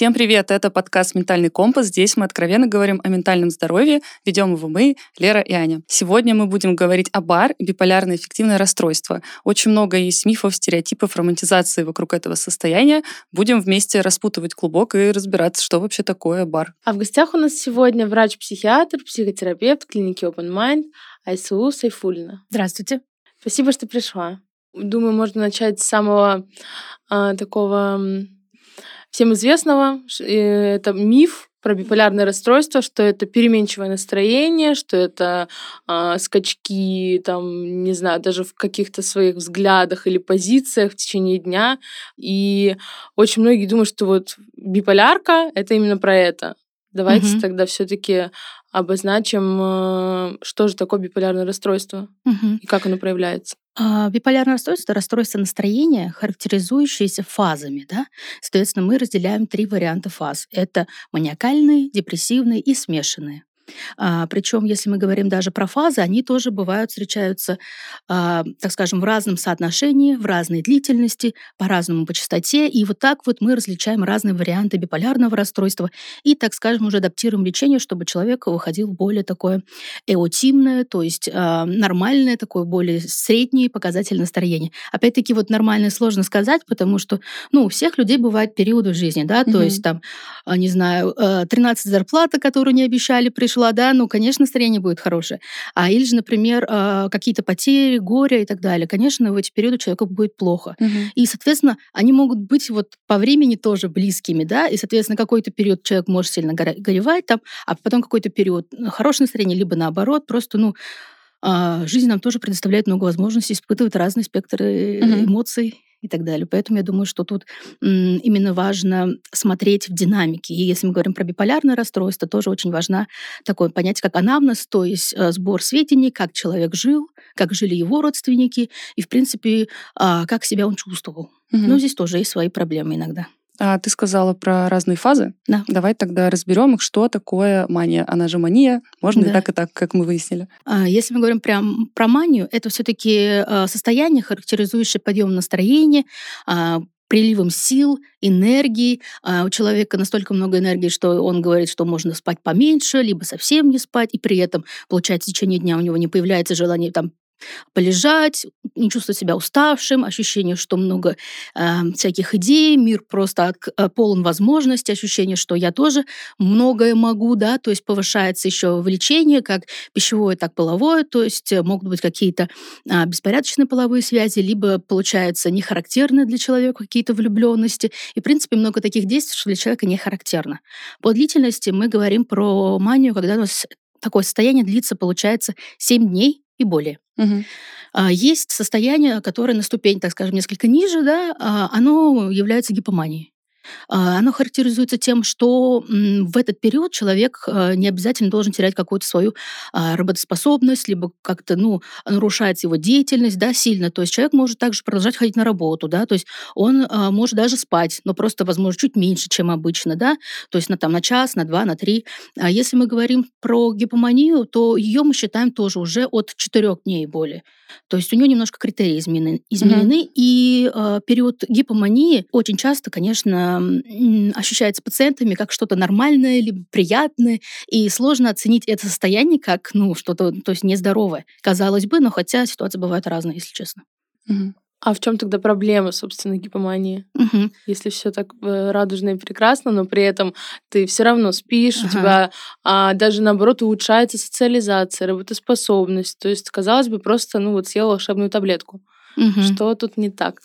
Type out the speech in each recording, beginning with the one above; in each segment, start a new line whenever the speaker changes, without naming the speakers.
Всем привет! Это подкаст «Ментальный компас». Здесь мы откровенно говорим о ментальном здоровье. Ведем его мы, Лера и Аня. Сегодня мы будем говорить о бар и биполярное эффективное расстройство. Очень много есть мифов, стереотипов, романтизации вокруг этого состояния. Будем вместе распутывать клубок и разбираться, что вообще такое бар.
А в гостях у нас сегодня врач-психиатр, психотерапевт клиники Open Mind Айсулу Сайфулина.
Здравствуйте.
Спасибо, что пришла. Думаю, можно начать с самого а, такого всем известного. Это миф про биполярное расстройство, что это переменчивое настроение, что это э, скачки, там, не знаю, даже в каких-то своих взглядах или позициях в течение дня. И очень многие думают, что вот биполярка это именно про это. Давайте угу. тогда все-таки обозначим, э, что же такое биполярное расстройство угу. и как оно проявляется.
А, биполярное расстройство — это расстройство настроения, характеризующееся фазами. Да? Соответственно, мы разделяем три варианта фаз. Это маниакальные, депрессивные и смешанные. А, причем, если мы говорим даже про фазы, они тоже бывают, встречаются, а, так скажем, в разном соотношении, в разной длительности, по-разному по частоте. И вот так вот мы различаем разные варианты биполярного расстройства и, так скажем, уже адаптируем лечение, чтобы человек выходил более такое эотимное, то есть а, нормальное, такое более среднее показатель настроения. Опять-таки, вот нормальное сложно сказать, потому что, ну, у всех людей бывают периоды в жизни, да, mm-hmm. то есть там, не знаю, 13 э, зарплата, которую не обещали, пришла пришла, да, ну, конечно, настроение будет хорошее. А или же, например, а, какие-то потери, горе и так далее. Конечно, в эти периоды человеку будет плохо. Угу. И, соответственно, они могут быть вот по времени тоже близкими, да, и, соответственно, какой-то период человек может сильно горевать там, а потом какой-то период ну, хорошее настроение, либо наоборот, просто, ну, а, жизнь нам тоже предоставляет много возможностей испытывать разные спектры угу. эмоций и так далее. Поэтому я думаю, что тут именно важно смотреть в динамике. И если мы говорим про биполярное расстройство, тоже очень важно такое понятие, как анамнез, то есть э, сбор сведений, как человек жил, как жили его родственники, и, в принципе, а, как себя он чувствовал. Угу. Но здесь тоже есть свои проблемы иногда.
А ты сказала про разные фазы.
Да.
Давай тогда разберем их, что такое мания. Она же мания. Можно да. и так, и так, как мы выяснили.
А, если мы говорим прям про манию, это все-таки а, состояние, характеризующее подъем настроения, а, приливом сил, энергии. У человека настолько много энергии, что он говорит, что можно спать поменьше, либо совсем не спать, и при этом, получается, в течение дня у него не появляется желание там полежать, не чувствовать себя уставшим, ощущение, что много э, всяких идей, мир просто э, полон возможностей, ощущение, что я тоже многое могу, да, то есть повышается еще влечение, как пищевое, так половое, то есть э, могут быть какие-то э, беспорядочные половые связи, либо, получается, нехарактерные для человека какие-то влюбленности. И, в принципе, много таких действий, что для человека не характерно. По длительности мы говорим про манию, когда у нас такое состояние длится, получается, 7 дней и более. Угу. Есть состояние, которое на ступень, так скажем, несколько ниже, да, а, оно является гипоманией. А, оно характеризуется тем, что в этот период человек а, не обязательно должен терять какую-то свою а, работоспособность, либо как-то ну, нарушается его деятельность да, сильно. То есть человек может также продолжать ходить на работу, да, то есть он может даже спать, но просто, возможно, чуть меньше, чем обычно, да, то есть на, там, на час, на два, на три. А если мы говорим про гипоманию, то ее мы считаем тоже уже от четырех дней боли. То есть у нее немножко критерии изменены. изменены mm-hmm. И э, период гипомании очень часто, конечно, ощущается пациентами как что-то нормальное либо приятное, и сложно оценить это состояние как ну, что-то то есть нездоровое. Казалось бы, но хотя ситуации бывают разные, если честно.
Угу. А в чем тогда проблема, собственно, гипомании? Угу. Если все так э, радужно и прекрасно, но при этом ты все равно спишь, ага. у тебя а, даже наоборот улучшается социализация, работоспособность. То есть, казалось бы, просто ну вот съел волшебную таблетку. Угу. Что тут не так?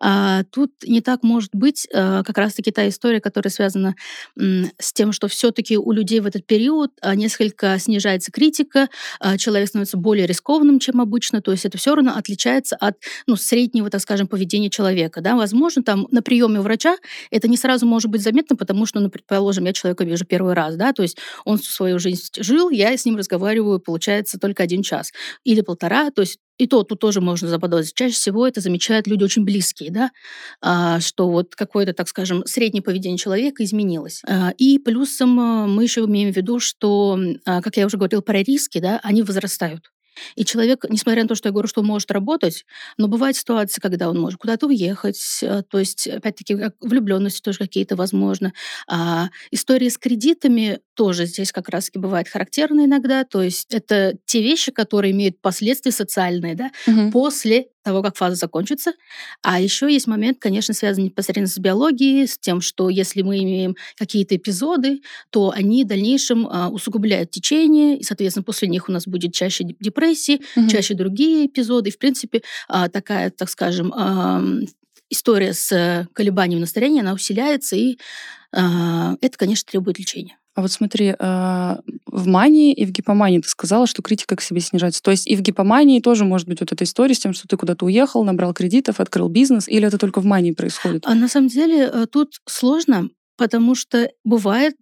А, тут не так может быть а, как раз-таки та история, которая связана м, с тем, что все-таки у людей в этот период а, несколько снижается критика, а, человек становится более рискованным, чем обычно, то есть это все равно отличается от ну, среднего, так скажем, поведения человека. Да? Возможно, там на приеме у врача это не сразу может быть заметно, потому что, ну, предположим, я человека вижу первый раз, да, то есть он всю свою жизнь жил, я с ним разговариваю, получается, только один час или полтора, то есть и то тут тоже можно заподозрить. Чаще всего это замечают люди очень близкие, да, а, что вот какое-то, так скажем, среднее поведение человека изменилось. А, и плюсом а, мы еще имеем в виду, что, как я уже говорила про риски, да, они возрастают. И человек, несмотря на то, что я говорю, что он может работать, но бывают ситуации, когда он может куда-то уехать, э, то есть, опять-таки, влюбленности тоже какие-то возможно. А истории с кредитами тоже здесь как раз-таки бывает характерны иногда, то есть это те вещи, которые имеют последствия социальные, да, угу. после того, как фаза закончится. А еще есть момент, конечно, связанный непосредственно с биологией, с тем, что если мы имеем какие-то эпизоды, то они в дальнейшем а, усугубляют течение, и, соответственно, после них у нас будет чаще депрессии, угу. чаще другие эпизоды. И, в принципе, а, такая, так скажем, а, история с колебанием настроения, она усиляется, и а, это, конечно, требует лечения.
А вот смотри, а, в мании и в гипомании ты сказала, что критика к себе снижается. То есть и в гипомании тоже может быть вот эта история с тем, что ты куда-то уехал, набрал кредитов, открыл бизнес, или это только в мании происходит?
А на самом деле э, тут сложно, потому что бывает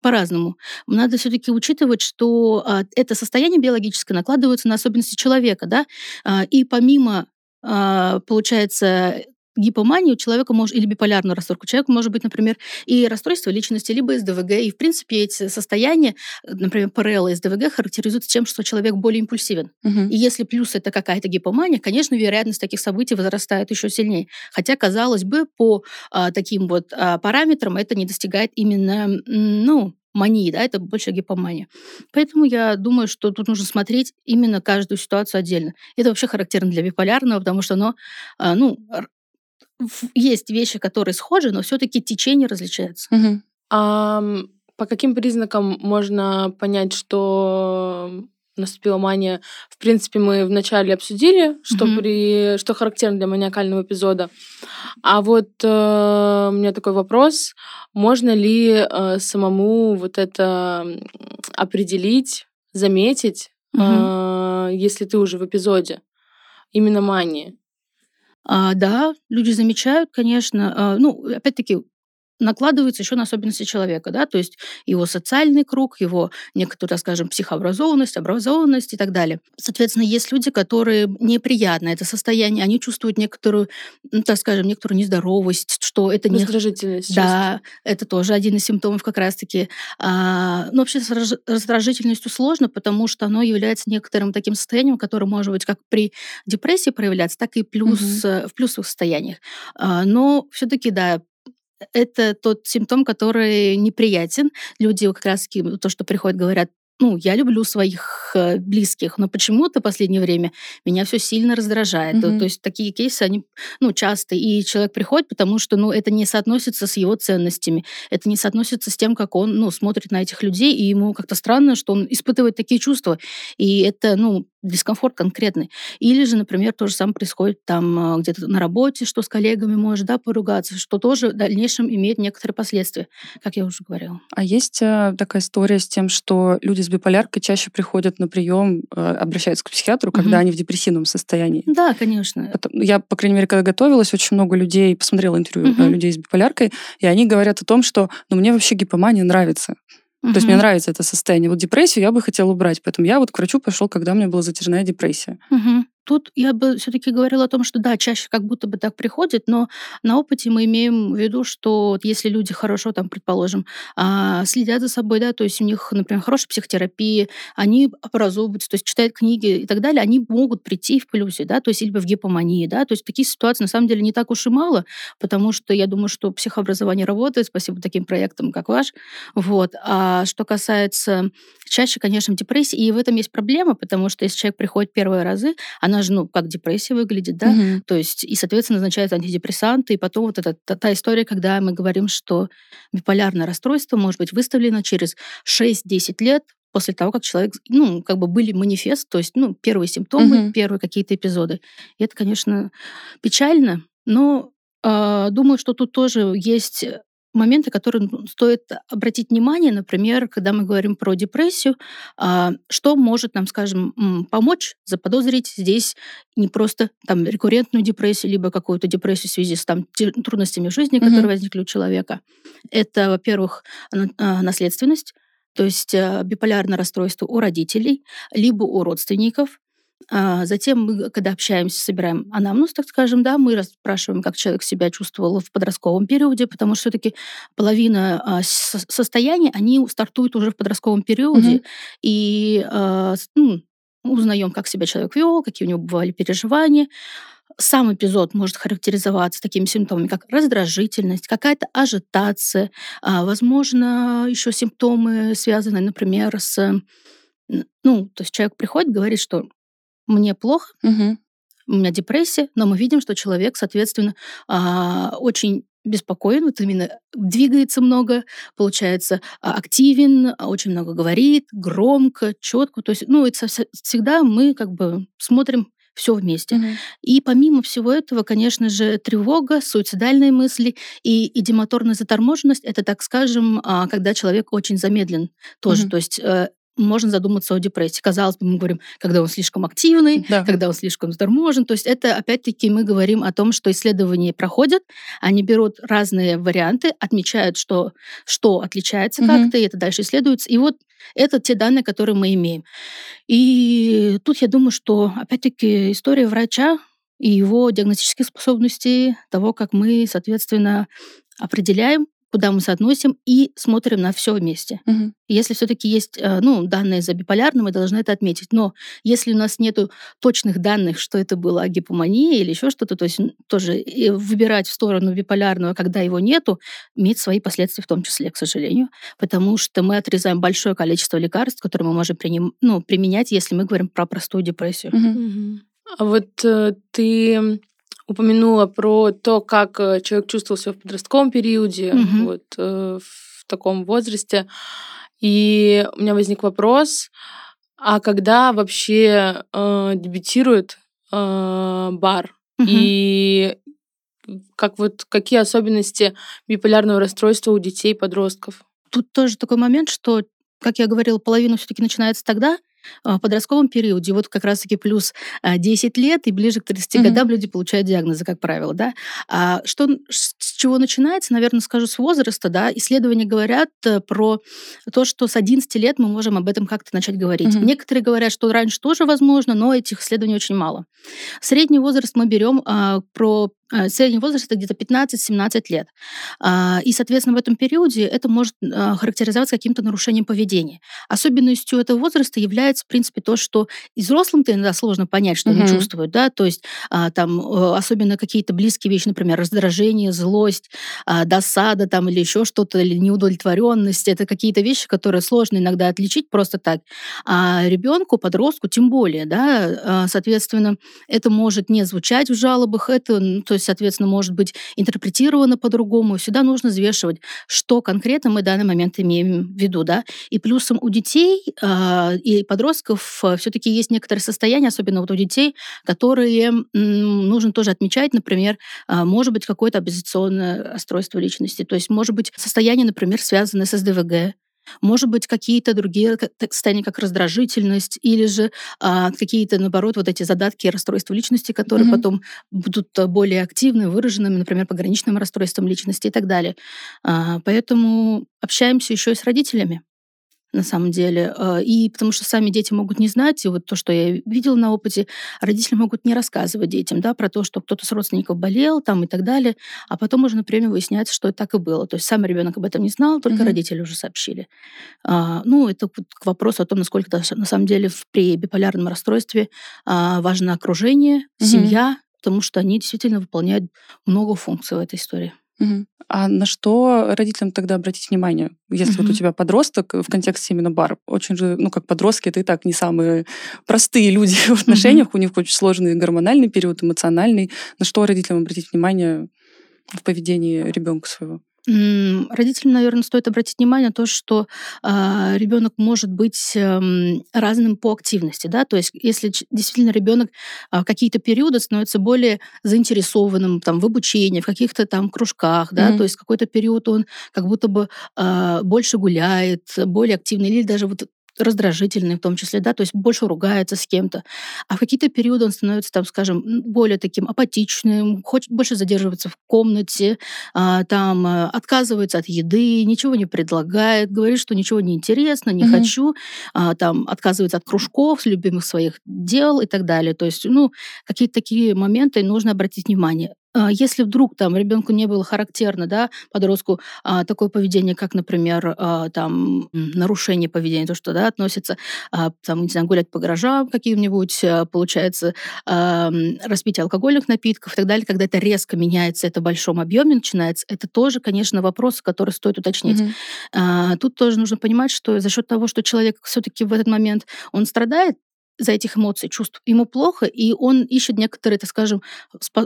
по-разному. Надо все-таки учитывать, что а, это состояние биологическое накладывается на особенности человека, да, а, и помимо получается, гипоманию у человека может, или биполярную расстройство, у человека может быть, например, и расстройство личности, либо СДВГ. И, в принципе, эти состояния, например, ПРЛ и СДВГ характеризуются тем, что человек более импульсивен. Угу. И если плюс это какая-то гипомания, конечно, вероятность таких событий возрастает еще сильнее. Хотя, казалось бы, по а, таким вот а, параметрам это не достигает именно, ну, мании, да, это больше гипомания. Поэтому я думаю, что тут нужно смотреть именно каждую ситуацию отдельно. Это вообще характерно для биполярного, потому что оно, а, ну, есть вещи, которые схожи, но все-таки течение различается.
Угу. А по каким признакам можно понять, что наступила мания? В принципе, мы вначале обсудили, что, угу. при, что характерно для маниакального эпизода. А вот э, у меня такой вопрос. Можно ли э, самому вот это определить, заметить, угу. э, если ты уже в эпизоде? Именно мании.
А, да, люди замечают, конечно. А, ну, опять-таки, накладывается еще на особенности человека, да, то есть его социальный круг, его некоторая, скажем, психообразованность, образованность и так далее. Соответственно, есть люди, которые неприятно это состояние, они чувствуют некоторую, ну, так скажем, некоторую нездоровость, что это
не... Раздражительность.
Да, это тоже один из симптомов как раз-таки. А, ну, вообще с раздражительностью сложно, потому что оно является некоторым таким состоянием, которое может быть как при депрессии проявляться, так и плюс, угу. в плюсовых состояниях. А, но все-таки, да, это тот симптом, который неприятен. Люди как раз то, что приходят, говорят, ну, я люблю своих э, близких, но почему-то в последнее время меня все сильно раздражает. Mm-hmm. То, то есть такие кейсы, они, ну, часто, и человек приходит, потому что, ну, это не соотносится с его ценностями, это не соотносится с тем, как он, ну, смотрит на этих людей, и ему как-то странно, что он испытывает такие чувства, и это, ну, дискомфорт конкретный. Или же, например, то же самое происходит там э, где-то на работе, что с коллегами может, да, поругаться, что тоже в дальнейшем имеет некоторые последствия, как я уже говорила.
А есть э, такая история с тем, что люди с биполяркой чаще приходят на прием, э, обращаются к психиатру, когда угу. они в депрессивном состоянии?
Да, конечно.
Я, по крайней мере, когда готовилась, очень много людей, посмотрела интервью угу. людей с биполяркой, и они говорят о том, что ну, мне вообще гипомания нравится. Угу. То есть мне нравится это состояние. Вот депрессию я бы хотела убрать, поэтому я вот к врачу пошел, когда у меня была затяжная депрессия.
Угу. Тут я бы все-таки говорила о том, что да, чаще как будто бы так приходит, но на опыте мы имеем в виду, что если люди хорошо, там, предположим, а, следят за собой, да, то есть у них, например, хорошая психотерапия, они образовываются, то есть читают книги и так далее, они могут прийти в плюсе, да, то есть либо в гипомании, да, то есть такие ситуации на самом деле не так уж и мало, потому что я думаю, что психообразование работает, спасибо таким проектам, как ваш, вот. А что касается чаще, конечно, депрессии, и в этом есть проблема, потому что если человек приходит первые разы, она она же, ну, как депрессия выглядит, да, угу. то есть, и, соответственно, назначают антидепрессанты, и потом вот эта та, та история, когда мы говорим, что биполярное расстройство может быть выставлено через 6-10 лет после того, как человек, ну, как бы были манифест, то есть, ну, первые симптомы, угу. первые какие-то эпизоды. И это, конечно, печально, но э, думаю, что тут тоже есть моменты, которые стоит обратить внимание, например, когда мы говорим про депрессию, а, что может нам, скажем, помочь заподозрить здесь не просто там рекуррентную депрессию, либо какую-то депрессию в связи с там, трудностями в жизни, которые mm-hmm. возникли у человека. Это, во-первых, а, наследственность, то есть а, биполярное расстройство у родителей, либо у родственников, а затем мы, когда общаемся, собираем анамнез, так скажем, да, мы расспрашиваем, как человек себя чувствовал в подростковом периоде, потому что все-таки половина а, состояний, они стартуют уже в подростковом периоде, mm-hmm. и а, ну, узнаем, как себя человек вел, какие у него бывали переживания. Сам эпизод может характеризоваться такими симптомами, как раздражительность, какая-то ажитация, а, возможно, еще симптомы, связанные, например, с... Ну, то есть человек приходит, говорит, что мне плохо, угу. у меня депрессия, но мы видим, что человек, соответственно, а, очень беспокоен, вот именно двигается много, получается, а, активен, очень много говорит, громко, четко. То есть, ну, это всегда мы как бы смотрим все вместе. Угу. И помимо всего этого, конечно же, тревога, суицидальные мысли и идиомоторная заторможенность, это, так скажем, а, когда человек очень замедлен тоже. Угу. То есть э, можно задуматься о депрессии. Казалось бы, мы говорим, когда он слишком активный, да. когда он слишком заторможен. То есть это, опять-таки, мы говорим о том, что исследования проходят, они берут разные варианты, отмечают, что, что отличается угу. как-то, и это дальше исследуется. И вот это те данные, которые мы имеем. И тут я думаю, что, опять-таки, история врача и его диагностических способностей, того, как мы, соответственно, определяем куда мы соотносим и смотрим на все вместе. Угу. Если все-таки есть э, ну, данные за биполярным, мы должны это отметить. Но если у нас нет точных данных, что это было гипомания или еще что-то, то есть тоже выбирать в сторону биполярного, когда его нету, имеет свои последствия в том числе, к сожалению, потому что мы отрезаем большое количество лекарств, которые мы можем приним, ну, применять, если мы говорим про простую депрессию.
Угу. А вот э, ты упомянула про то, как э, человек чувствовал себя в подростковом периоде, угу. вот э, в таком возрасте. И у меня возник вопрос, а когда вообще э, дебютирует э, бар? Угу. И как вот какие особенности биполярного расстройства у детей подростков?
Тут тоже такой момент, что, как я говорила, половина все-таки начинается тогда, в подростковом периоде, вот как раз-таки плюс 10 а, лет и ближе к 30 mm-hmm. годам люди получают диагнозы, как правило, да. А что, с чего начинается, наверное, скажу, с возраста, да. Исследования говорят э, про то, что с 11 лет мы можем об этом как-то начать говорить. Mm-hmm. Некоторые говорят, что раньше тоже возможно, но этих исследований очень мало. Средний возраст мы берем а, про средний возраст это где-то 15-17 лет. А, и, соответственно, в этом периоде это может а, характеризоваться каким-то нарушением поведения. Особенностью этого возраста является, в принципе, то, что и взрослым-то иногда сложно понять, что угу. они чувствуют, да, то есть а, там э, особенно какие-то близкие вещи, например, раздражение, злость, досада там или еще что-то, или неудовлетворенность, это какие-то вещи, которые сложно иногда отличить просто так. А ребенку, подростку тем более, да, соответственно, это может не звучать в жалобах, это, то есть, соответственно, может быть интерпретировано по-другому. Всегда нужно взвешивать, что конкретно мы в данный момент имеем в виду. Да? И плюсом у детей э, и подростков э, все-таки есть некоторые состояния, особенно вот у детей, которые м, нужно тоже отмечать. Например, э, может быть какое-то обязационное расстройство личности. То есть может быть состояние, например, связанное с СДВГ, может быть, какие-то другие состояния, как раздражительность, или же а, какие-то, наоборот, вот эти задатки расстройства личности, которые mm-hmm. потом будут э, более активны, выраженными, например, пограничным расстройством личности и так далее. А, поэтому общаемся еще и с родителями на самом деле. А, и потому что сами дети могут не знать, и вот то, что я видела на опыте, родители могут не рассказывать детям, да, про то, что кто-то с родственников болел там и так далее, а потом уже, например, выясняется, что так и было. То есть сам ребенок об этом не знал, только mm-hmm. родители уже сообщили. А, ну, это к вопросу о том, насколько на самом деле при биполярном расстройстве а, важно окружение, mm-hmm. семья, потому что они действительно выполняют много функций в этой истории.
Угу. А на что родителям тогда обратить внимание? Если угу. вот у тебя подросток в контексте именно бар, очень же, ну, как подростки, это и так не самые простые люди в отношениях, угу. у них очень сложный гормональный период, эмоциональный. На что родителям обратить внимание в поведении ребенка своего?
Родителям, наверное, стоит обратить внимание на то, что э, а, ребенок может быть э, разным по активности, да, то есть если действительно ребенок э, в какие-то периоды становится более заинтересованным там в обучении, в каких-то там кружках, да, mm-hmm. то есть какой-то период он как будто бы э, больше гуляет, более активный, или даже вот раздражительный в том числе, да, то есть больше ругается с кем-то. А в какие-то периоды он становится, там, скажем, более таким апатичным, хочет больше задерживаться в комнате, а, там а, отказывается от еды, ничего не предлагает, говорит, что ничего не интересно, не угу. хочу, а, там отказывается от кружков, любимых своих дел и так далее. То есть, ну, какие-то такие моменты нужно обратить внимание. А, если вдруг там ребенку не было характерно, да, подростку а, такое поведение, как, например, а, там нарушение поведения, то, что да, относится, там, не знаю, гулять по гаражам каким-нибудь, получается, распитие алкогольных напитков и так далее, когда это резко меняется, это в большом объеме начинается, это тоже, конечно, вопросы, которые стоит уточнить. Mm-hmm. Тут тоже нужно понимать, что за счет того, что человек все-таки в этот момент он страдает, за этих эмоций, чувств. Ему плохо, и он ищет некоторые, так скажем,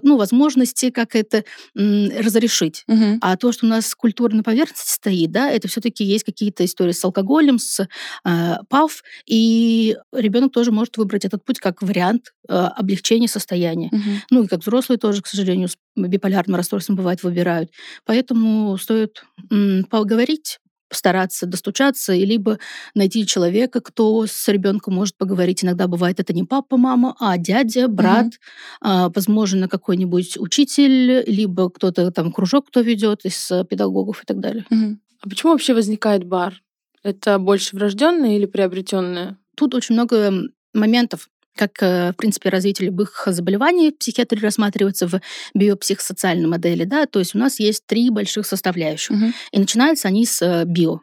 ну, возможности, как это разрешить. Угу. А то, что у нас культура на поверхности стоит, да, это все-таки есть какие-то истории с алкоголем, с э, ПАВ, и ребенок тоже может выбрать этот путь как вариант э, облегчения состояния. Угу. Ну, и как взрослые тоже, к сожалению, с биполярным расстройством бывает выбирают. Поэтому стоит м, поговорить, стараться достучаться, и либо найти человека, кто с ребенком может поговорить. Иногда бывает это не папа, мама, а дядя, брат, mm-hmm. возможно, какой-нибудь учитель, либо кто-то там кружок, кто ведет из э, педагогов и так далее.
Mm-hmm. А почему вообще возникает бар? Это больше врожденное или приобретенное?
Тут очень много моментов как, э, в принципе, развитие любых заболеваний в психиатрии рассматривается в биопсихосоциальной модели, да, то есть у нас есть три больших составляющих, угу. и начинаются они с э, био.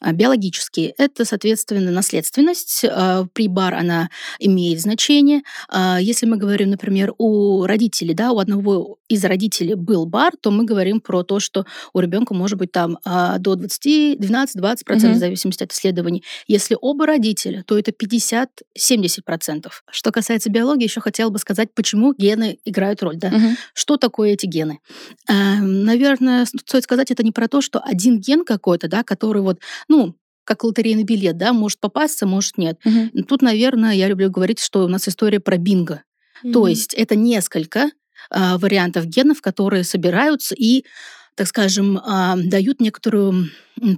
А, биологические. Это, соответственно, наследственность. А, при бар она имеет значение. А, если мы говорим, например, у родителей, да, у одного из родителей был бар, то мы говорим про то, что у ребенка может быть там до 20, 12-20% угу. в зависимости от исследований. Если оба родителя, то это 50-70%. Что касается биологии, еще хотела бы сказать, почему гены играют роль. Да? Угу. Что такое эти гены? Наверное, стоит сказать, это не про то, что один ген какой-то, да, который вот ну, как лотерейный билет, да, может попасться, может нет. Угу. Тут, наверное, я люблю говорить, что у нас история про бинго. Угу. То есть это несколько а, вариантов генов, которые собираются и, так скажем, а, дают некоторую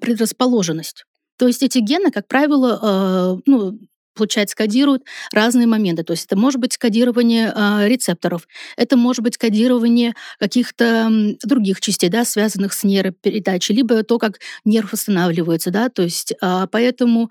предрасположенность. То есть эти гены, как правило, а, ну, получается, кодируют разные моменты. То есть это может быть кодирование э, рецепторов, это может быть кодирование каких-то других частей, да, связанных с нейропередачей, либо то, как нерв восстанавливается, да, то есть э, поэтому,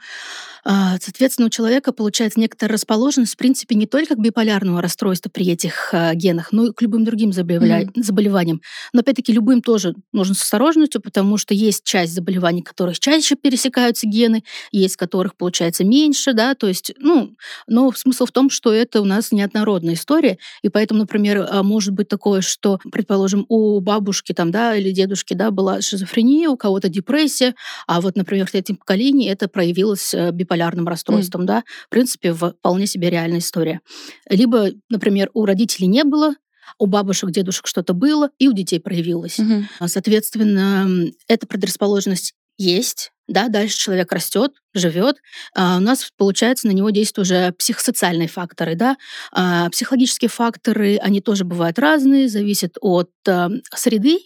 э, соответственно, у человека получается некоторая расположенность, в принципе, не только к биполярному расстройству при этих э, генах, но и к любым другим заболеваниям. Mm-hmm. заболеваниям. Но опять-таки любым тоже нужно с осторожностью, потому что есть часть заболеваний, которых чаще пересекаются гены, есть которых получается меньше, да, то есть, ну, но смысл в том, что это у нас неоднородная история, и поэтому, например, а, может быть такое, что, предположим, у бабушки там, да, или дедушки, да, была шизофрения, у кого-то депрессия, а вот, например, в третьем поколении это проявилось э, биполярным расстройством, mm. да, в принципе, вполне себе реальная история. Либо, например, у родителей не было у бабушек, дедушек что-то было, и у детей проявилось. Угу. Соответственно, эта предрасположенность есть, да, дальше человек растет, живет, а у нас, получается, на него действуют уже психосоциальные факторы, да. А психологические факторы, они тоже бывают разные, зависят от а, среды,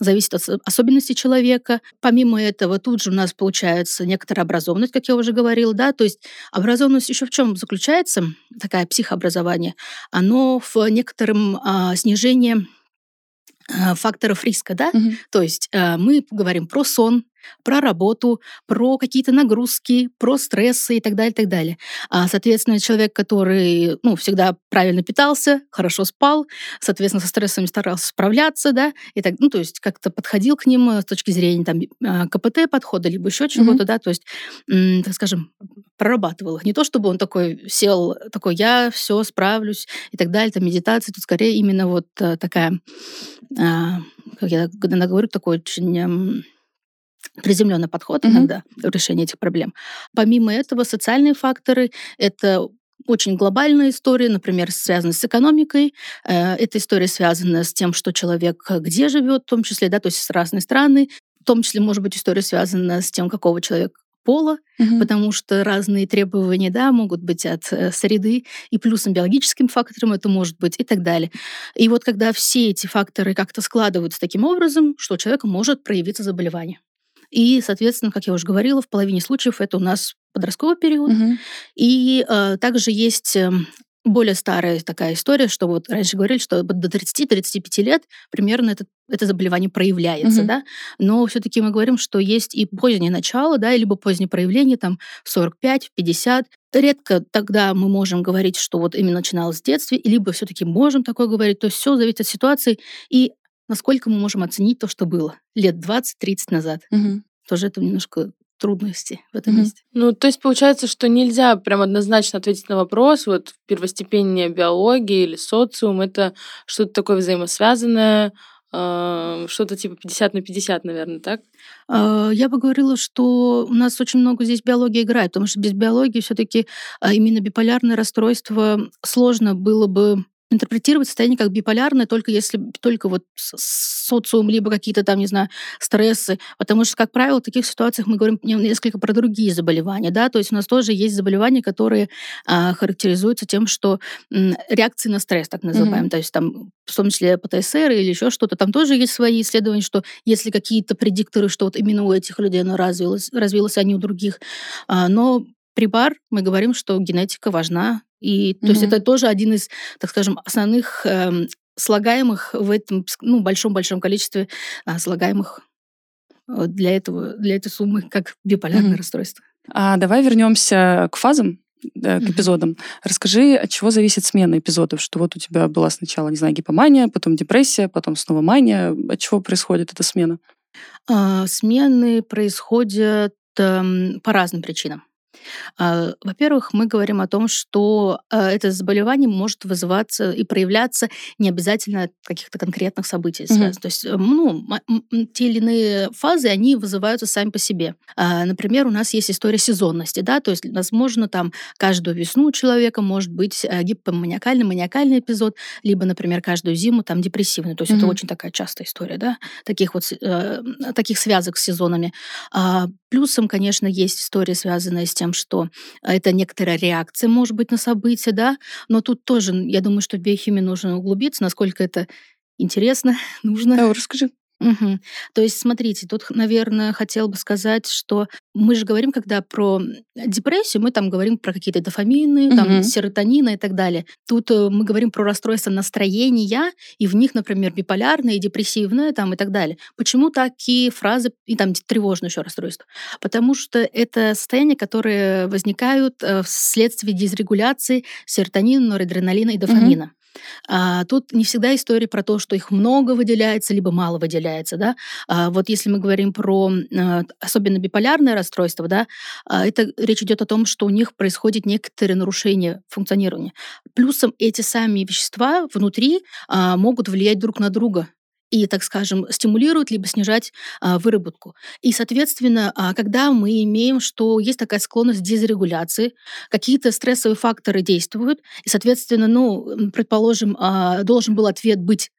зависит от особенностей человека. Помимо этого, тут же у нас получается некоторая образованность, как я уже говорила, да, то есть образованность еще в чем заключается, такая психообразование, оно в некотором а, снижении а, факторов риска, да, угу. то есть а, мы говорим про сон, про работу, про какие-то нагрузки, про стрессы и так далее, и так далее. А, соответственно, человек, который ну, всегда правильно питался, хорошо спал, соответственно, со стрессами старался справляться, да, и так, ну, то есть как-то подходил к ним э, с точки зрения там а, КПТ подхода, либо еще чего-то, mm-hmm. да, то есть, так скажем, прорабатывал их. Не то, чтобы он такой сел, такой, я все справлюсь и так далее, там медитация, тут скорее именно вот э, такая, а, как я когда говорю, такой очень приземленный подход mm-hmm. иногда в решении этих проблем. Помимо этого, социальные факторы — это очень глобальная история, например, связанная с экономикой. Э, эта история связана с тем, что человек где живет, в том числе, да, то есть с разной страны. В том числе, может быть, история связана с тем, какого человека пола, угу. потому что разные требования да, могут быть от э, среды, и плюсом биологическим фактором это может быть, и так далее. И вот когда все эти факторы как-то складываются таким образом, что у человека может проявиться заболевание. И, соответственно, как я уже говорила, в половине случаев это у нас подростковый период. Угу. И э, также есть э, более старая такая история, что вот раньше говорили, что до 30-35 лет примерно это, это заболевание проявляется, угу. да, но все таки мы говорим, что есть и позднее начало, да, либо позднее проявление, там, 45, 50. Редко тогда мы можем говорить, что вот именно начиналось в детстве, либо все таки можем такое говорить, то есть все зависит от ситуации и насколько мы можем оценить то, что было лет 20-30 назад. Угу. Тоже это немножко трудности в этом mm-hmm. месте.
Ну, то есть получается, что нельзя прям однозначно ответить на вопрос, вот первостепенная биология или социум, это что-то такое взаимосвязанное, э, что-то типа 50 на 50, наверное, так?
А, я бы говорила, что у нас очень много здесь биологии играет, потому что без биологии все таки а, именно биполярное расстройство сложно было бы интерпретировать состояние как биполярное только если только вот социум, либо какие-то там, не знаю, стрессы. Потому что, как правило, в таких ситуациях мы говорим несколько про другие заболевания, да, то есть у нас тоже есть заболевания, которые а, характеризуются тем, что м, реакции на стресс, так называемые, mm-hmm. то есть там в том числе ПТСР или еще что-то, там тоже есть свои исследования, что если какие-то предикторы, что вот именно у этих людей оно развилось, развилось, а не у других. А, но при бар мы говорим, что генетика важна, и mm-hmm. то есть это тоже один из, так скажем, основных э, слагаемых в этом ну, большом-большом количестве э, слагаемых для этого для этой суммы как биполярное mm-hmm. расстройство.
А давай вернемся к фазам к mm-hmm. эпизодам. Расскажи, от чего зависит смена эпизодов? Что вот у тебя была сначала, не знаю, гипомания, потом депрессия, потом снова мания. От чего происходит эта смена?
А, смены происходят э, по разным причинам. А, во-первых, мы говорим о том, что а, это заболевание может вызываться и проявляться не обязательно от каких-то конкретных событий. Угу. То есть, э, ну, те или иные фазы, они вызываются сами по себе. А, например, у нас есть история сезонности, да, то есть, возможно, там каждую весну у человека может быть э, гипоманиакальный, маниакальный эпизод, либо, например, каждую зиму там депрессивный. То есть, угу. это очень такая частая история, да, таких вот э, таких связок с сезонами. Плюсом, конечно, есть история, связанная с тем, что это некоторая реакция, может быть, на события, да, но тут тоже, я думаю, что в биохимии нужно углубиться, насколько это интересно, нужно.
Да, расскажи.
Угу. То есть, смотрите, тут, наверное, хотел бы сказать, что мы же говорим, когда про депрессию, мы там говорим про какие-то дофамины, там серотонины и так далее. Тут э, мы говорим про расстройство настроения, и в них, например, биполярное, депрессивное там и так далее. Почему такие фразы, и там тревожное еще расстройство? Потому что это состояния, которые возникают э, вследствие дисрегуляции серотонина, норадреналина и дофамина. А, тут не всегда история про то, что их много выделяется, либо мало выделяется. Да? А, вот если мы говорим про а, особенно биполярное расстройство, да, а, это речь идет о том, что у них происходит некоторые нарушения функционирования. Плюсом эти сами вещества внутри а, могут влиять друг на друга и, так скажем, стимулируют либо снижать а, выработку. И, соответственно, а, когда мы имеем, что есть такая склонность к дезрегуляции, какие-то стрессовые факторы действуют, и, соответственно, ну, предположим, а, должен был ответ быть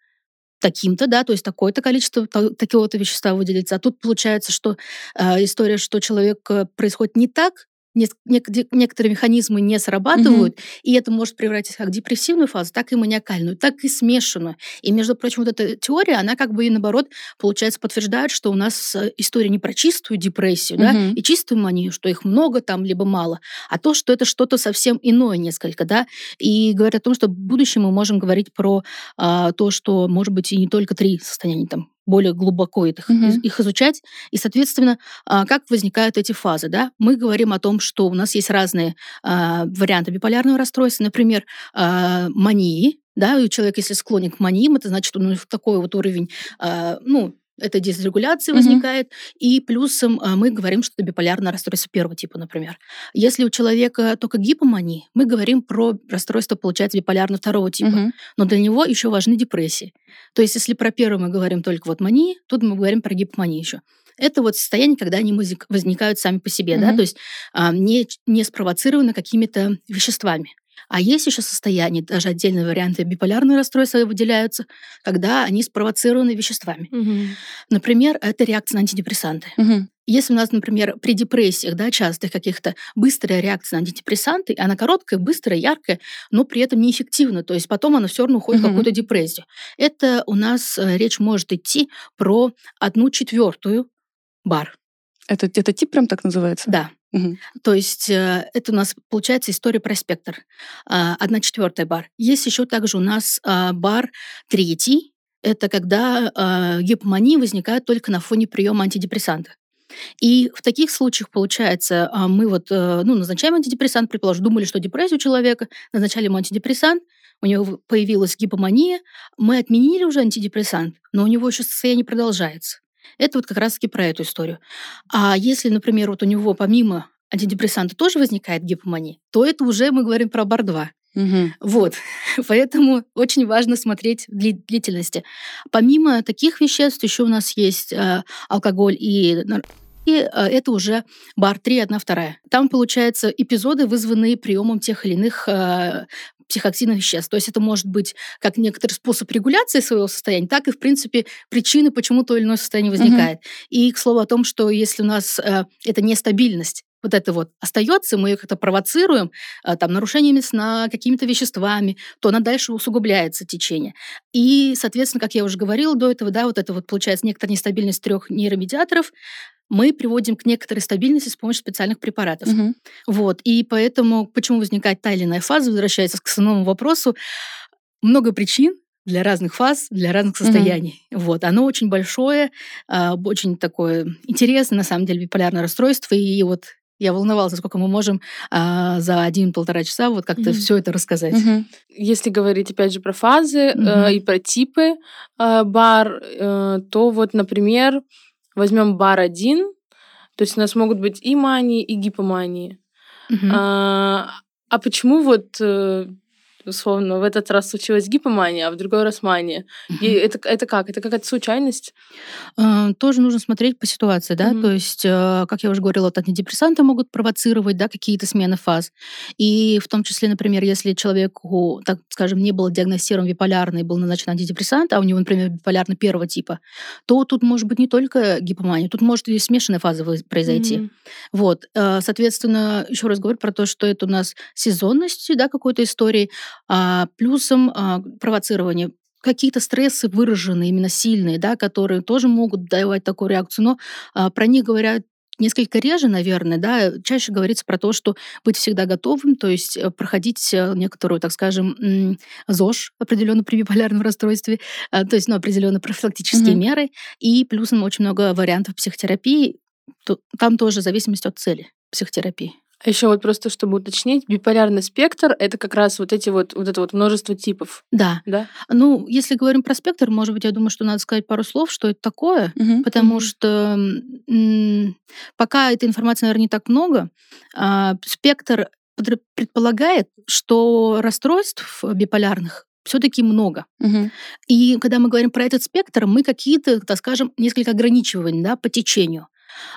таким-то, да, то есть такое-то количество такого-то вещества выделится. А тут получается, что э, история, что человек э, происходит не так, некоторые механизмы не срабатывают, угу. и это может превратиться как депрессивную фазу, так и маниакальную, так и смешанную. И, между прочим, вот эта теория, она как бы и наоборот, получается, подтверждает, что у нас э, история не про чистую депрессию, угу. да, и чистую манию, что их много там, либо мало, а то, что это что-то совсем иное несколько, да, и говорят о том, что в будущем мы можем говорить про а, то, что, может быть, и не только три состояния, там, более глубоко их, угу. их изучать. И, соответственно, а, как возникают эти фазы? Да? Мы говорим о том, что у нас есть разные а, варианты биполярного расстройства, например, а, мании, да, и человек, если склонен к маниям, это значит, у него такой вот уровень, ну, это дисрегуляция mm-hmm. возникает, и плюсом мы говорим, что это биполярное расстройство первого типа, например. Если у человека только гипомания, мы говорим про расстройство, получается, биполярного второго типа, mm-hmm. но для него еще важны депрессии. То есть, если про первое мы говорим только вот мании, тут мы говорим про гипоманию еще. Это вот состояние, когда они возникают сами по себе, mm-hmm. да, то есть а, не, не спровоцированы какими-то веществами. А есть еще состояние, даже отдельные варианты биполярного расстройства выделяются, когда они спровоцированы веществами. Угу. Например, это реакция на антидепрессанты. Угу. Если у нас, например, при депрессиях, да, частых каких-то быстрая реакция на антидепрессанты, она короткая, быстрая, яркая, но при этом неэффективна, то есть потом она все равно уходит угу. в какую-то депрессию. Это у нас э, речь может идти про одну четвертую бар.
Это, это тип прям так называется?
Да. Угу. То есть э, это у нас получается история про спектр. Э, одна четвертая бар. Есть еще также у нас э, бар третий. Это когда э, гипомания возникает только на фоне приема антидепрессанта. И в таких случаях, получается, мы вот ну, назначаем антидепрессант, предположим, думали, что депрессия у человека, назначали ему антидепрессант, у него появилась гипомания, мы отменили уже антидепрессант, но у него еще состояние продолжается. Это вот как раз-таки про эту историю. А если, например, вот у него помимо антидепрессанта тоже возникает гипомания, то это уже мы говорим про бар-2. Угу. Вот. Поэтому очень важно смотреть длительности. Помимо таких веществ, еще у нас есть э, алкоголь и и э, это уже бар 3, 1, 2. Там, получается, эпизоды, вызванные приемом тех или иных э, психоактивных веществ. То есть это может быть как некоторый способ регуляции своего состояния, так и, в принципе, причины, почему то или иное состояние возникает. Угу. И, к слову, о том, что если у нас э, это нестабильность, вот это вот остается, мы ее как-то провоцируем, э, там, нарушениями сна, какими-то веществами, то она дальше усугубляется течение. И, соответственно, как я уже говорила до этого, да, вот это вот получается некоторая нестабильность трех нейромедиаторов, мы приводим к некоторой стабильности с помощью специальных препаратов. Угу. Вот. И поэтому, почему возникает та или иная фаза, возвращаясь к основному вопросу, много причин, для разных фаз, для разных состояний. Mm-hmm. Вот, оно очень большое, а, очень такое интересное, на самом деле, биполярное расстройство. И вот я волновалась, сколько мы можем а, за один-полтора часа вот как-то mm-hmm. все это рассказать. Mm-hmm.
Если говорить опять же про фазы mm-hmm. э, и про типы э, бар, э, то вот, например, возьмем бар один, то есть у нас могут быть и мании, и гипомании. Угу. А, а почему вот э, условно, в этот раз случилась гипомания, а в другой раз мания. И это, это как? Это какая-то случайность?
А, тоже нужно смотреть по ситуации, да, угу. то есть, э, как я уже говорила, вот антидепрессанты могут провоцировать, да, какие-то смены фаз. И в том числе, например, если человеку, так скажем, не был диагностирован биполярный, был назначен антидепрессант, а у него, например, биполярный первого типа, то тут может быть не только гипомания, тут может и смешанная фаза произойти. Угу. Вот, э, соответственно, еще раз говорю про то, что это у нас сезонность, да, какой-то истории, а, плюсом а, провоцирование какие-то стрессы выраженные, именно сильные, да, которые тоже могут давать такую реакцию, но а, про них говорят несколько реже, наверное, да, чаще говорится про то, что быть всегда готовым, то есть э, проходить э, некоторую, так скажем, ЗОЖ определенно при биполярном расстройстве, то есть, ну, определенные профилактические mm-hmm. меры, и плюсом очень много вариантов психотерапии, там тоже зависимость от цели психотерапии.
А еще вот просто, чтобы уточнить, биполярный спектр — это как раз вот эти вот, вот это вот множество типов.
Да.
Да?
Ну, если говорим про спектр, может быть, я думаю, что надо сказать пару слов, что это такое, угу. потому угу. что м- пока этой информации, наверное, не так много, а, спектр предполагает, что расстройств биполярных все-таки много. Угу. И когда мы говорим про этот спектр, мы какие-то, так скажем, несколько ограничиваем да, по течению.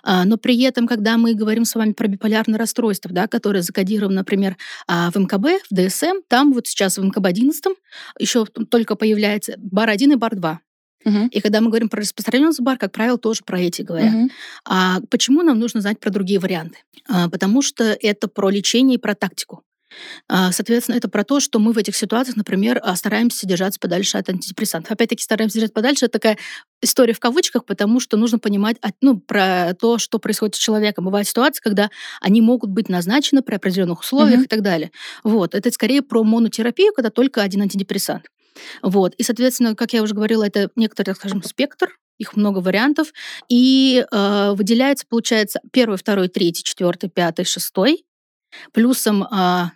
А, но при этом, когда мы говорим с вами про биполярное расстройство, да, которое закодировано, например, а, в МКБ, в ДСМ, там вот сейчас в МКБ-11 еще только появляется бар-1 и бар-2. Угу. И когда мы говорим про распространенный бар, как правило, тоже про эти говорят. Угу. А почему нам нужно знать про другие варианты? А, потому что это про лечение и про тактику. А, соответственно, это про то, что мы в этих ситуациях, например, а, стараемся держаться подальше от антидепрессантов. Опять-таки, стараемся держаться подальше. Это такая история в кавычках, потому что нужно понимать ну, про то, что происходит с человеком. Бывают ситуации, когда они могут быть назначены при определенных условиях mm-hmm. и так далее. Вот. Это скорее про монотерапию, когда только один антидепрессант. Вот. И, соответственно, как я уже говорила, это некоторый, скажем, спектр, их много вариантов, и э, выделяется, получается, первый, второй, третий, четвертый, пятый, шестой, плюсом э,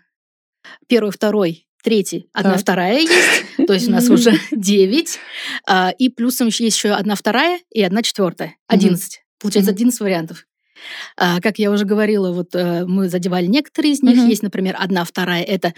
Первый, второй, третий, одна так. вторая есть, то есть у нас уже девять, а, и плюсом есть еще одна вторая и одна четвертая, одиннадцать. Получается одиннадцать вариантов. А, как я уже говорила, вот э, мы задевали некоторые из них. Есть, например, одна вторая, это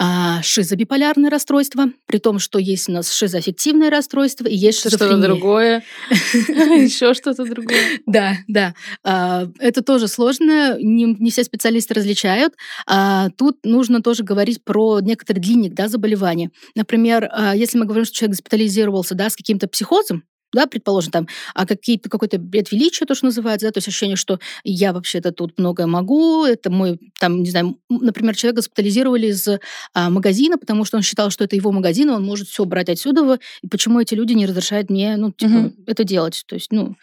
а, шизобиполярное расстройство, при том, что есть у нас шизоаффективное расстройство и есть шизофрения.
Что-то другое. Еще что-то другое.
Да, да. А, это тоже сложно, не все специалисты различают. А, тут нужно тоже говорить про некоторый длинник да, заболевания. Например, если мы говорим, что человек госпитализировался да, с каким-то психозом, да, предположим, там, а какие-то какой-то бред величия, то, что называется, да, то есть ощущение, что я вообще-то тут многое могу, это мой, там, не знаю, например, человека госпитализировали из а, магазина, потому что он считал, что это его магазин, он может все брать отсюда, и почему эти люди не разрешают мне, ну, типа, угу. это делать, то есть, ну,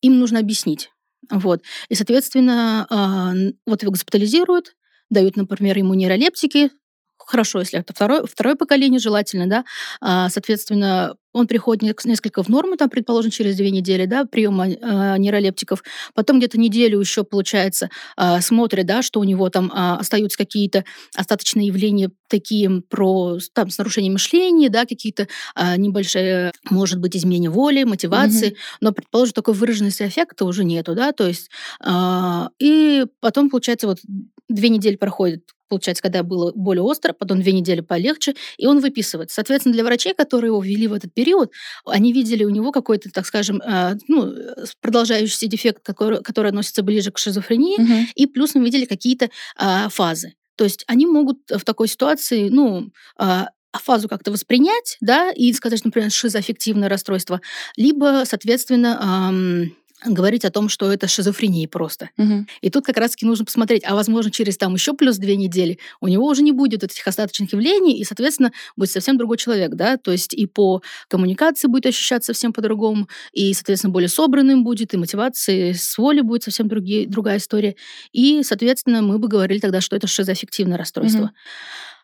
им нужно объяснить. Вот. И, соответственно, а, вот его госпитализируют, дают, например, ему нейролептики, хорошо, если это второе, второе поколение, желательно, да, а, соответственно, он приходит несколько в норму, там, предположим, через две недели, да, приема э, нейролептиков, потом где-то неделю еще, получается, э, смотрят, да, что у него там э, остаются какие-то остаточные явления такие про, там, с нарушением мышления, да, какие-то э, небольшие, может быть, изменения воли, мотивации, mm-hmm. но, предположим, такой выраженности эффекта уже нету, да, то есть, э, и потом, получается, вот две недели проходит получается, когда было более остро, потом две недели полегче, и он выписывает. Соответственно, для врачей, которые его ввели в этот период, они видели у него какой-то, так скажем, э, ну, продолжающийся дефект, который, который относится ближе к шизофрении, угу. и плюс мы видели какие-то а, фазы. То есть они могут в такой ситуации, ну, а, фазу как-то воспринять, да, и сказать, например, шизоаффективное расстройство, либо, соответственно, эм, говорить о том, что это шизофрения просто. Угу. И тут как раз-таки нужно посмотреть, а возможно через там еще плюс две недели у него уже не будет этих остаточных явлений, и, соответственно, будет совсем другой человек, да, то есть и по коммуникации будет ощущаться совсем по-другому, и, соответственно, более собранным будет, и мотивации с воли будет совсем другие, другая история. И, соответственно, мы бы говорили тогда, что это шизоаффективное расстройство. Угу.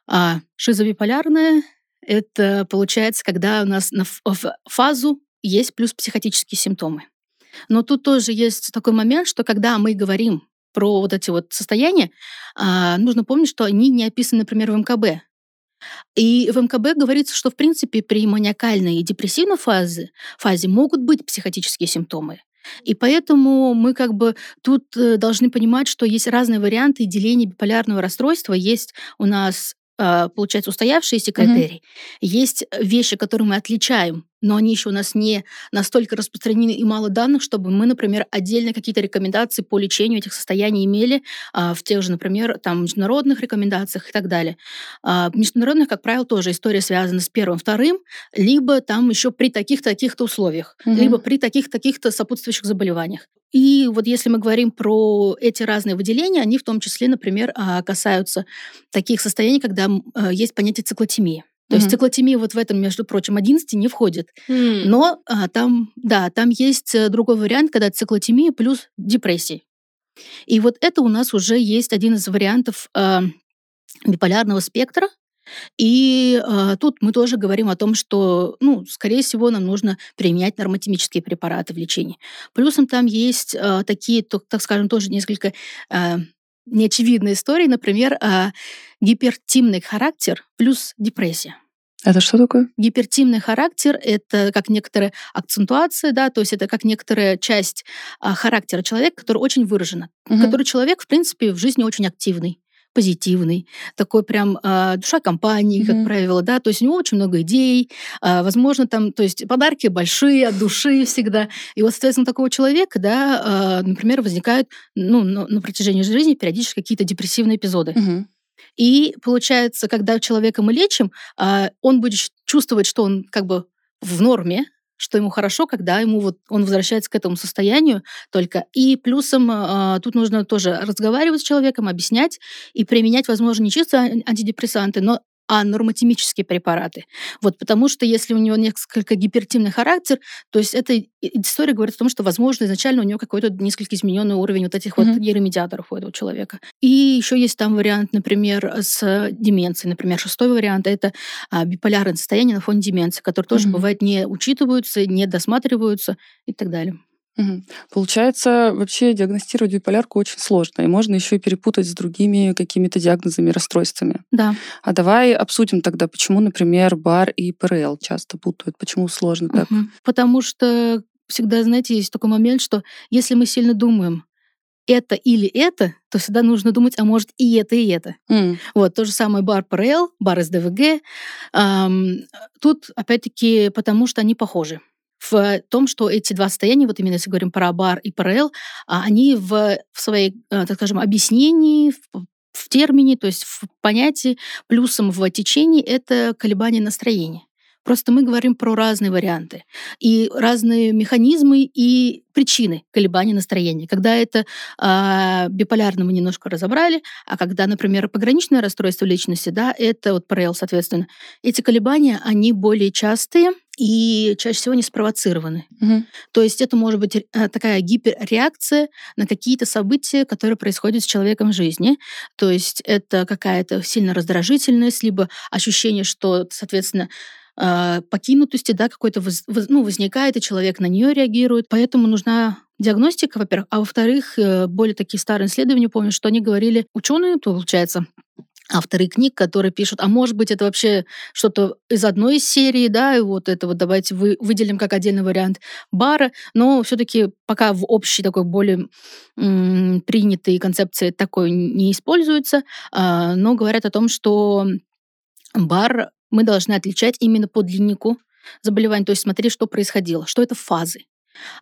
А шизобиполярное — это получается, когда у нас на фазу есть плюс психотические симптомы. Но тут тоже есть такой момент, что когда мы говорим про вот эти вот состояния, а, нужно помнить, что они не описаны, например, в МКБ. И в МКБ говорится, что, в принципе, при маниакальной и депрессивной фазе, фазе могут быть психотические симптомы. И поэтому мы как бы тут э, должны понимать, что есть разные варианты деления биполярного расстройства. Есть у нас получается, устоявшиеся критерии. Mm-hmm. Есть вещи, которые мы отличаем, но они еще у нас не настолько распространены и мало данных, чтобы мы, например, отдельно какие-то рекомендации по лечению этих состояний имели а, в тех же, например, там, международных рекомендациях и так далее. А, международных, как правило, тоже история связана с первым, вторым, либо там еще при таких-то таких-то условиях, mm-hmm. либо при таких-то таких-то сопутствующих заболеваниях. И вот если мы говорим про эти разные выделения, они в том числе, например, а, касаются таких состояний, когда а, есть понятие циклотемии. То mm-hmm. есть циклотемия вот в этом, между прочим, 11 не входит. Mm. Но а, там, да, там есть э, другой вариант, когда циклотемия плюс депрессия. И вот это у нас уже есть один из вариантов э, биполярного спектра, и э, тут мы тоже говорим о том, что, ну, скорее всего, нам нужно применять нормотимические препараты в лечении. Плюсом там есть э, такие, так скажем, тоже несколько э, неочевидные истории, например, э, гипертимный характер плюс депрессия.
Это что такое?
Гипертимный характер — это как некоторая акцентуация, да, то есть это как некоторая часть а, характера человека, который очень выражена. Угу. Который человек, в принципе, в жизни очень активный позитивный, такой прям э, душа компании, mm-hmm. как правило, да, то есть у него очень много идей, э, возможно, там, то есть подарки большие от души всегда. И вот, соответственно, такого человека, да, э, например, возникают, ну, на, на протяжении жизни периодически какие-то депрессивные эпизоды. Mm-hmm. И получается, когда человека мы лечим, э, он будет чувствовать, что он как бы в норме, что ему хорошо, когда ему вот он возвращается к этому состоянию только. И плюсом э, тут нужно тоже разговаривать с человеком, объяснять и применять, возможно, не чисто антидепрессанты, но а нормотимические препараты. Вот, потому что если у него несколько гипертимный характер, то есть эта история говорит о том, что, возможно, изначально у него какой-то несколько измененный уровень вот этих mm-hmm. вот нейромедиаторов у этого человека. И еще есть там вариант, например, с деменцией. Например, шестой вариант — это а, биполярное состояние на фоне деменции, которые тоже mm-hmm. бывает не учитываются, не досматриваются и так далее.
Угу. Получается, вообще диагностировать биполярку очень сложно, и можно еще и перепутать с другими какими-то диагнозами, расстройствами.
Да.
А давай обсудим тогда, почему, например, БАР и ПРЛ часто путают, почему сложно так? Угу.
Потому что всегда, знаете, есть такой момент, что если мы сильно думаем, это или это, то всегда нужно думать, а может и это, и это. Mm. Вот, то же самое бар ПРЛ, бар СДВГ. Эм, тут, опять-таки, потому что они похожи в том, что эти два состояния, вот именно если говорим про БАР и ПРЛ, а, они в, в своей, э, так скажем, объяснении, в, в термине, то есть в понятии, плюсом в течении — это колебание настроения. Просто мы говорим про разные варианты и разные механизмы и причины колебаний настроения. Когда это э, биполярно мы немножко разобрали, а когда, например, пограничное расстройство личности, да, это вот ПРЛ, соответственно, эти колебания, они более частые, и чаще всего не спровоцированы.
Мгм.
То есть это может быть э, такая гиперреакция на какие-то события, которые происходят с человеком в жизни. То есть это какая-то сильно раздражительность, либо ощущение, что, соответственно, э, покинутости, да, какой-то воз- ну, возникает, и человек на нее реагирует. Поэтому нужна диагностика, во-первых, а во-вторых, э, более такие старые исследования, помню, что они говорили, ученые, получается, авторы книг, которые пишут, а может быть, это вообще что-то из одной из серии, да, и вот это вот давайте вы, выделим как отдельный вариант бара, но все-таки пока в общей такой более м, принятой концепции такой не используется, а, но говорят о том, что бар мы должны отличать именно по длиннику заболевания, то есть смотреть, что происходило, что это фазы.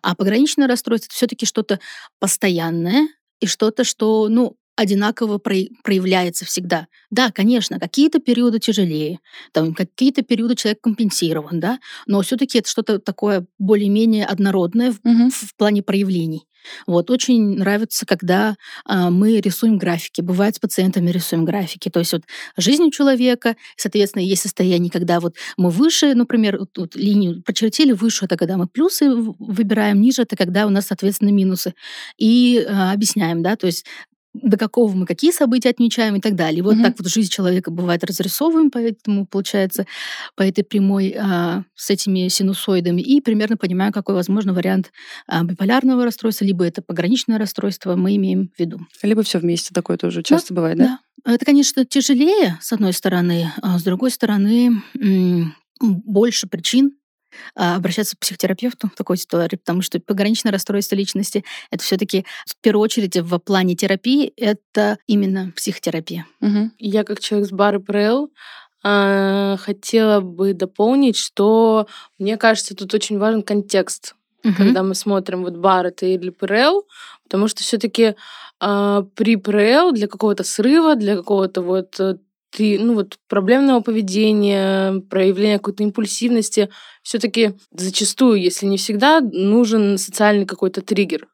А пограничное расстройство это все-таки что-то постоянное и что-то, что, ну, одинаково проявляется всегда. Да, конечно, какие-то периоды тяжелее, там какие-то периоды человек компенсирован, да, но все-таки это что-то такое более-менее однородное в,
Мгм.
в плане проявлений. Вот очень нравится, когда а, мы рисуем графики. Бывает с пациентами рисуем графики. То есть вот жизнь у человека, соответственно, есть состояние, когда вот мы выше, например, вот, вот линию прочертили выше, это когда мы плюсы в- выбираем, ниже это когда у нас, соответственно, минусы. И а, объясняем, да, то есть до какого мы какие события отмечаем и так далее. И вот
Мгм.
так вот жизнь человека бывает разрисовываем, поэтому получается по этой прямой а, с этими синусоидами и примерно понимаю, какой возможно вариант а, биполярного расстройства, либо это пограничное расстройство мы имеем в виду.
Либо все вместе такое тоже часто бывает, да?
Да. Это, конечно, тяжелее, с одной стороны, а с другой стороны, больше причин обращаться к психотерапевту в такой ситуации, потому что пограничное расстройство личности — это все таки в первую очередь в плане терапии это именно психотерапия.
Мгм.
Я как человек с бары ПРЛ а, хотела бы дополнить, что мне кажется, тут очень важен контекст,
Мгм.
когда мы смотрим вот бар это или ПРЛ, потому что все-таки при ПРЛ для какого-то срыва, для какого-то вот э, ты, ну вот проблемного поведения, проявления какой-то импульсивности, все-таки зачастую, если не всегда, нужен социальный какой-то триггер.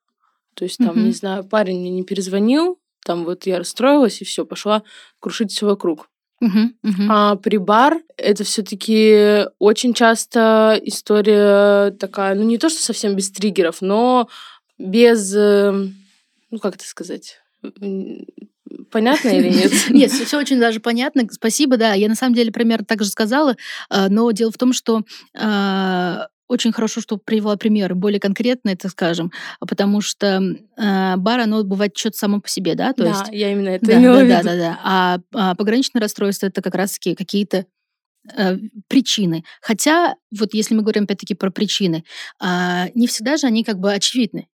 То есть там,
Мгм.
не знаю, парень мне не перезвонил, там вот я расстроилась и все, пошла крушить все вокруг.
Мгм. Мгм.
А при бар это все-таки очень часто история такая, ну не то, что совсем без триггеров, но без, э, ну как это сказать, понятно или нет?
Нет, все очень даже понятно. Спасибо, да. Я на самом деле примерно так же сказала, а, но дело в том, что а, очень хорошо, что привела примеры, более конкретные, так скажем, потому что а, бар, оно бывает что-то само по себе, да, то
Да,
есть...
я именно это
Да,
имела
да,
в
да,
виду.
да, да. А, а пограничное расстройство это как раз-таки какие-то э, причины. Хотя, вот если мы говорим опять-таки про причины, а, не всегда же они как бы очевидны.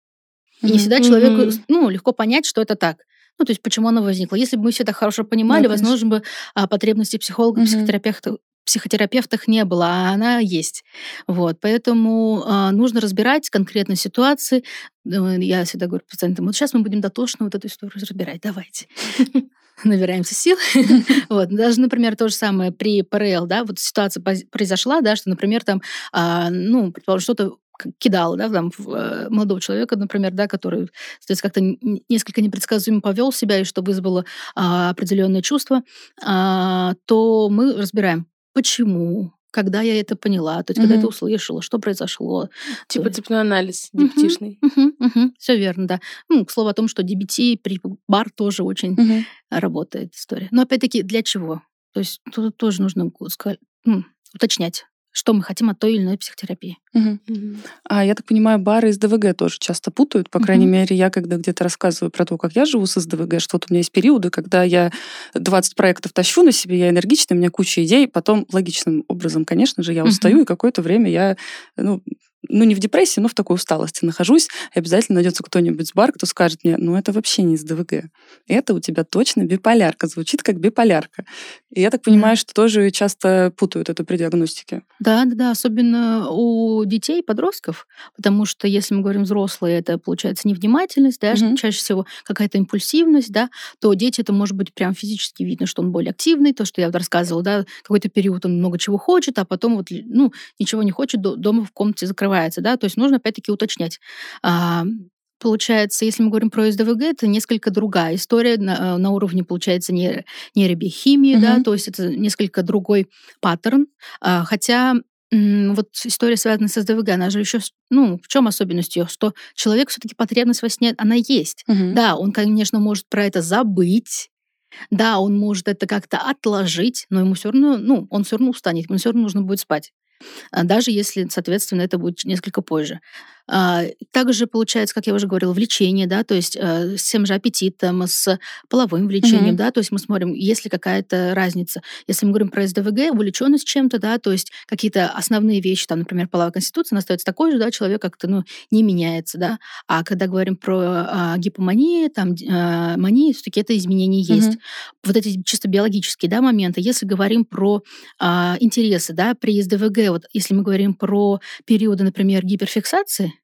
И не всегда человеку
Мгм.
ну, легко понять, что это так. Ну, то есть почему оно возникло. Если бы мы все это хорошо понимали,
Да, конечно.
возможно бы а, потребностей психолога,
Мгм.
психотерапевта психотерапевтах не было, а она есть. Вот. Поэтому а, нужно разбирать конкретные ситуации. Э, Я всегда говорю пациентам, вот сейчас мы будем дотошно вот эту историю разбирать, давайте. Набираемся сил. Вот. Даже, например, то же самое при ПРЛ, да, вот ситуация произошла, да, что, например, там, а, ну, предположим, что-то кидал, да, там, в, э, молодого человека, например, да, который, соответственно, как-то несколько непредсказуемо повел себя, и что вызвало а, определенные чувства, а, то мы разбираем, почему, когда я это поняла, то есть когда
Мгм.
это услышала, что произошло.
Типа цепной анализ
Мгм.
диптишный.
Все верно, да. Ну, к слову о том, что DBT при бар тоже очень
Мгм.
работает история. Но опять-таки, для чего? То есть тут тоже нужно уточнять, что мы хотим от той или иной психотерапии.
Мгм. А я так понимаю, бары из ДВГ тоже часто путают. По крайней
Мгм.
мере, я когда где-то рассказываю про то, как я живу с СДВГ, что вот у меня есть периоды, когда я 20 проектов тащу на себе, я энергичная, у меня куча идей, потом логичным образом, конечно же, я устаю, и какое-то время я, ну, ну, не в депрессии, но в такой усталости нахожусь, и обязательно найдется кто-нибудь с бар, кто скажет мне, ну, это вообще не из ДВГ. Это у тебя точно биполярка, звучит как биполярка. И я так понимаю, что тоже часто путают это при диагностике.
Да, да, да, особенно у детей, подростков, потому что если мы говорим взрослые, это получается невнимательность, да,
Мгм.
чаще всего какая-то импульсивность, да, то дети это может быть прям физически видно, что он более активный, то, что я рассказывала, да, какой-то период он много чего хочет, а потом вот, ну, ничего не хочет, до- дома в комнате закрывается, да, то есть нужно опять-таки уточнять. А, Получается, если мы говорим про СДВГ, это несколько другая история на, э, на уровне, получается, нейро- нейробиохимии, да,
Мгм.
то есть это несколько другой паттерн, а, хотя Вот история, связанная с СДВГ, она же еще, ну, в чем особенность ее? Что человек все-таки потребность во сне, она есть.
Мгм.
Да, он, конечно, может про это забыть. Да, он может это как-то отложить, но ему все равно, ну, он все равно устанет, ему все равно нужно будет спать. А, Даже если, соответственно, это будет несколько позже. А, Также получается, как я уже говорила, влечение, да, то есть э, с тем же аппетитом, с половым влечением,
Мгм.
да, то есть мы смотрим, есть ли какая-то разница. Если мы говорим про СДВГ, увлеченность чем-то, да, то есть какие-то основные вещи, там, например, половая конституция, она остается такой же, да, человек как-то, ну, не меняется, да. А когда говорим про а, гипоманию, там, а, мании, все-таки это изменения есть.
Мгм.
Вот эти чисто биологические, да, моменты. Если говорим про а, интересы, да, при СДВГ, вот если мы говорим про периоды, например, гиперфиксации,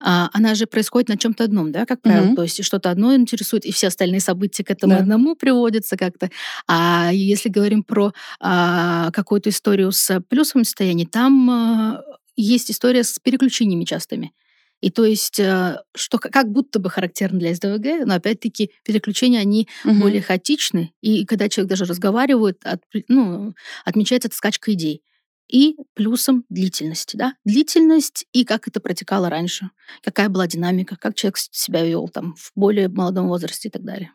а, она же происходит на чем-то одном, да, как правило.
Мгм.
То есть что-то одно интересует, и все остальные события к этому
Да.
одному приводятся как-то. А если говорим про а, какую-то историю с плюсовым состоянием, там а, есть история с переключениями частыми. И то есть, э, что как будто бы характерно для СДВГ, но опять-таки переключения, они
Мгм.
более хаотичны. И когда человек даже разговаривает, от- ну, отмечается эта скачка идей. И плюсом длительность, да? Длительность и как это протекало раньше, какая была динамика, как человек себя вел там в более молодом возрасте и так далее.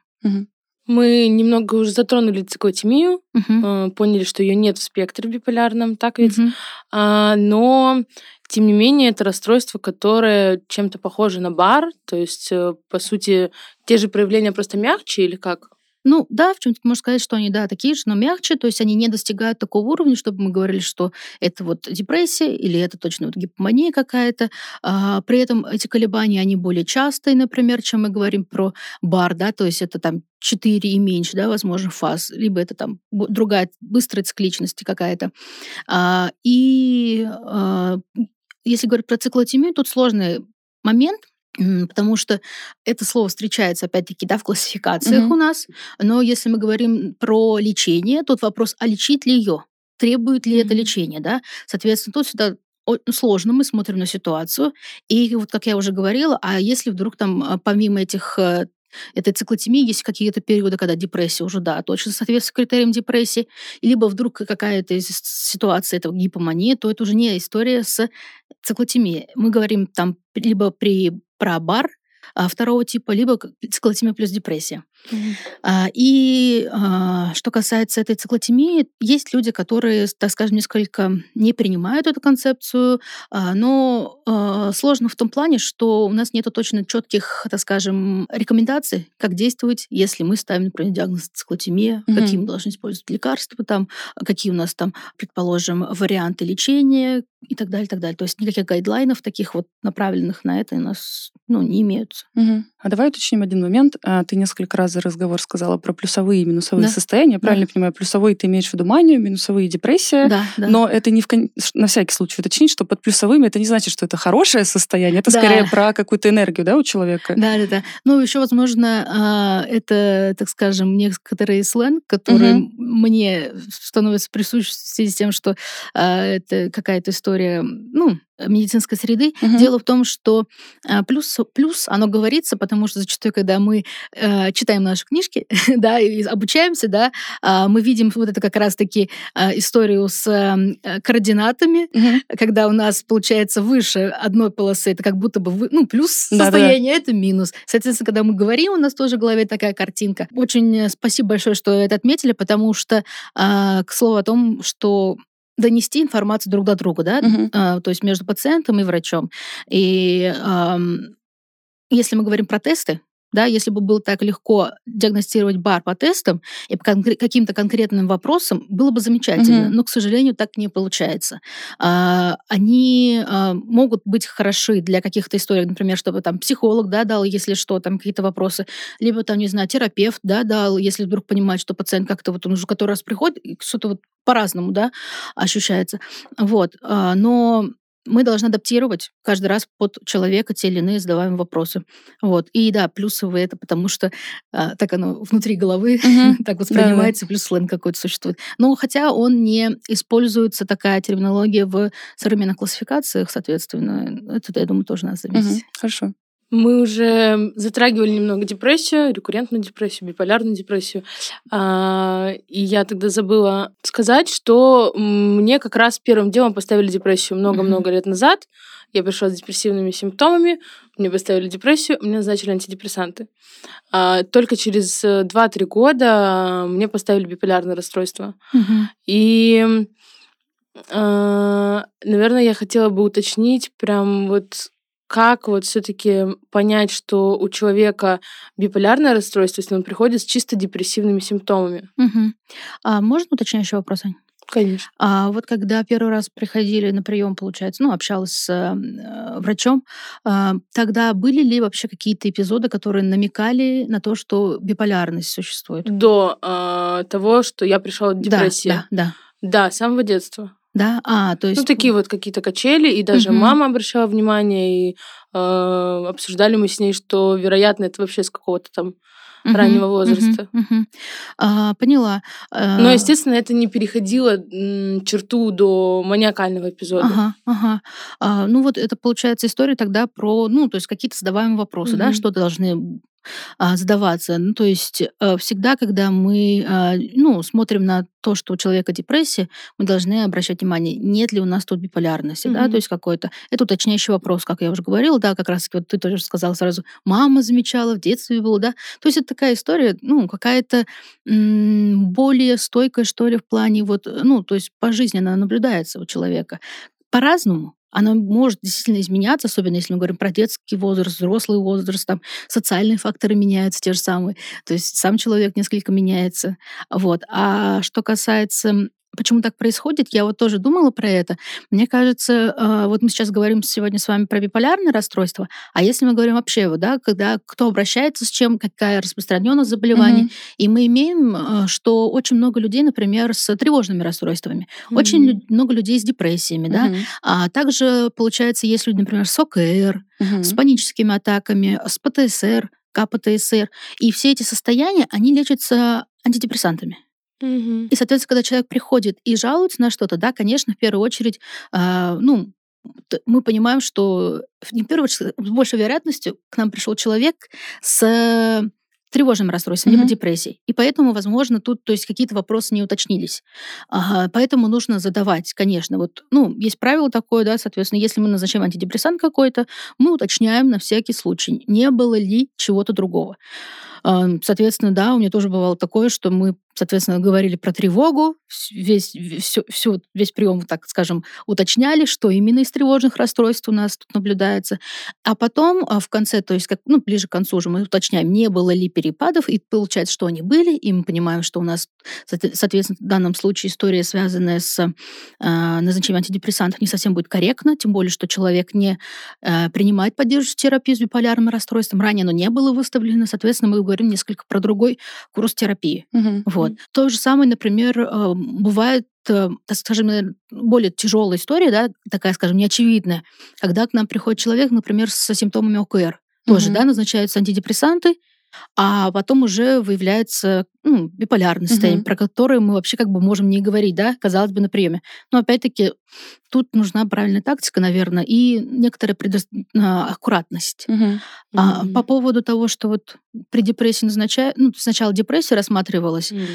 Мы немного уже затронули циклотемию,
Мгм.
э, поняли, что ее нет в спектре биполярном, так ведь?
Мгм.
А, но, тем не менее, это расстройство, которое чем-то похоже на бар, то есть, э, по сути, те же проявления просто мягче или как?
Ну да, в чем-то можно сказать, что они, да, такие же, но мягче, то есть они не достигают такого уровня, чтобы мы говорили, что это вот депрессия или это точно вот гипомания какая-то. А, при этом эти колебания, они более частые, например, чем мы говорим про бар, да, то есть это там 4 и меньше, да, возможно, фаз, либо это там другая быстрая цикличность какая-то. А, и а, если говорить про циклотемию, тут сложный момент, потому что это слово встречается, опять-таки, да, в классификациях
Мгм.
у нас, но если мы говорим про лечение, тут вопрос, а лечить ли ее? Требует ли это
Мгм.
лечение, да? Соответственно, тут сюда о- сложно, мы смотрим на ситуацию. И вот, как я уже говорила, а если вдруг там а, помимо этих э, этой циклотемии есть какие-то периоды, когда депрессия уже, да, точно соответствует критериям депрессии, либо вдруг какая-то ситуация этого гипомании, то это уже не история с циклотемией. Мы говорим там либо при, про бар а, второго типа, либо циклотемия плюс депрессия. А, И а, что касается этой циклотемии, есть люди, которые, так скажем, несколько не принимают эту концепцию, а, но сложно в том плане, что у нас нет точно четких, так скажем, рекомендаций, как действовать, если мы ставим, например, диагноз циклотемия,
Мгм.
какие мы должны использовать лекарства, там, какие у нас там, предположим, варианты лечения и так далее, и так далее. То есть никаких гайдлайнов таких вот направленных на это у нас ну, не имеются.
Мгм. А давай уточним один момент. Ты несколько раз за разговор сказала про плюсовые и минусовые
Да.
состояния.
Да.
Правильно понимаю, плюсовые ты имеешь в виду манию, минусовые депрессия.
Да, да.
Но это не в кон- на всякий случай уточнить, что под плюсовыми это не значит, что это хорошее состояние, это
Да.
скорее про какую-то энергию, да, у человека.
Да, да, да. Ну, еще, возможно, а, это, так скажем, некоторый сленг, который
Мгм.
мне становится присущ в связи с тем, что а, это какая-то история, ну, медицинской среды.
Мгм.
Дело в том, что а, плюс, плюс оно говорится, потому что зачастую, когда мы э, читаем наши книжки, да, и обучаемся, да, а, мы видим вот это как раз-таки а, историю с э, координатами,
Мгм.
когда у нас получается выше одной полосы, это как будто бы вы- ну, плюс
Да-да-да.
состояние, это минус. Соответственно, когда мы говорим, у нас тоже в голове такая картинка. Очень э, спасибо большое, что это отметили, потому что, а, к слову о том, что донести информацию друг до друга, да,
Мгм.
а, то есть между пациентом и врачом. И ам, если мы говорим про тесты, да, если бы было так легко диагностировать бар по тестам и по конкре- каким-то конкретным вопросам, было бы замечательно.
Мгм.
Но, к сожалению, так не получается. А, Они а, могут быть хороши для каких-то историй, например, чтобы там психолог да, дал, если что, там какие-то вопросы, либо там, не знаю, терапевт да, дал, если вдруг понимает, что пациент как-то вот он уже который раз приходит, что-то вот по-разному да, ощущается. Вот. А, Но мы должны адаптировать каждый раз под человека те или иные задаваемые вопросы. Вот. И да, плюсовые это потому, что а, так оно внутри головы
Мгм.
так воспринимается, плюс сленг какой-то существует. Но хотя он не используется, такая терминология в современных классификациях, соответственно, это, я думаю, тоже надо заметить.
Хорошо.
Мы уже затрагивали немного депрессию, рекуррентную депрессию, биполярную депрессию. А, и я тогда забыла сказать, что мне как раз первым делом поставили депрессию много-много лет назад. Я пришла с депрессивными симптомами, мне поставили депрессию, мне назначили антидепрессанты. А, только через 2-3 года мне поставили биполярное расстройство. И, а, наверное, я хотела бы уточнить прям вот как вот все-таки понять, что у человека биполярное расстройство, если он приходит с чисто депрессивными симптомами?
Мгм. А можно уточняющий вопрос, Ань?
Конечно.
А вот когда первый раз приходили на прием, получается, ну, общалась с э, врачом, а, тогда были ли вообще какие-то эпизоды, которые намекали на то, что биполярность существует?
До а, того, что я пришла от депрессии.
Да, да,
Да, с самого детства.
Да. А, то есть...
Ну, такие вот какие-то качели, и даже
Мгм.
мама обращала внимание, и э, обсуждали мы с ней, что, вероятно, это вообще с какого-то там
Мгм,
раннего возраста.
мгм. А, поняла.
Но,
А,
естественно, это не переходило черту до маниакального эпизода.
Ага, ага. А, ну вот это получается история тогда про, ну, то есть какие-то задаваемые вопросы, да,
Мгм.
что должны а, задаваться. Ну, то есть э, всегда, когда мы, а, ну, смотрим на то, что у человека депрессия, мы должны обращать внимание, нет ли у нас тут биполярности, да,
Мгм.
то есть какой-то. Это уточняющий вопрос, как я уже говорила, да, как раз вот ты тоже сказала сразу, мама замечала, в детстве было, да. То есть это такая история, ну, какая-то м, более стойкая, что ли, в плане вот, э, ну, то есть по жизни она наблюдается у человека по-разному. Она может действительно изменяться, особенно если мы говорим про детский возраст, взрослый возраст, там социальные факторы меняются те же самые, то есть сам человек несколько меняется. Вот. А что касается Почему так происходит? Я вот тоже думала про это. Мне кажется, э, вот мы сейчас говорим сегодня с вами про биполярное расстройство, а если мы говорим вообще, да, когда кто обращается с чем, какая распространенность заболеваний,
Мгм.
и мы имеем, э, что очень много людей, например, с тревожными расстройствами, очень
Мгм.
лю- много людей с депрессиями, да,
Мгм.
а также, получается, есть люди, например, с ОКР,
Мгм.
с паническими атаками, с ПТСР, КПТСР. И все эти состояния, они лечатся антидепрессантами.
Мгм.
И, соответственно, когда человек приходит и жалуется на что-то, да, конечно, в первую очередь, а, ну, мы понимаем, что не в первую очередь, с большей вероятностью к нам пришел человек с тревожным расстройством, либо
Мгм.
депрессией. И поэтому, возможно, тут то есть, какие-то вопросы не уточнились. Ага, поэтому нужно задавать, конечно. Вот, ну, есть правило такое, да, соответственно, если мы назначаем антидепрессант какой-то, мы уточняем на всякий случай, не было ли чего-то другого. Соответственно, да, у меня тоже бывало такое, что мы, соответственно, говорили про тревогу, весь, всё- всё- весь прием, так скажем, уточняли, что именно из тревожных расстройств у нас тут наблюдается. А потом а, в конце, то есть как, ну, ближе к концу уже мы уточняем, не было ли перепадов, и получается, что они были, и мы понимаем, что у нас, соотве- соответственно, в данном случае история, связанная с а, назначением антидепрессантов, не совсем будет корректна, тем более, что человек не а, принимает поддерживающую терапию с биполярным расстройством, ранее оно не было выставлено, соответственно, мы говорим несколько про другой курс терапии.
Мгм.
Вот. То же самое, например, э, бывает, э, так скажем, наверно, более тяжелая история, да, такая, скажем, неочевидная, когда к нам приходит человек, например, со симптомами ОКР. Тоже,
Мгм.
да, назначаются антидепрессанты, а потом уже выявляется ну, биполярное состояние,
Мгм.
про которое мы вообще как бы можем не говорить, да, казалось бы, на приеме. Но опять-таки тут нужна правильная тактика, наверное, и некоторая предос- а, аккуратность.
Мгм.
А,
Мгм.
по поводу того, что вот при депрессии назначают, ну, сначала депрессия рассматривалась,
Мгм.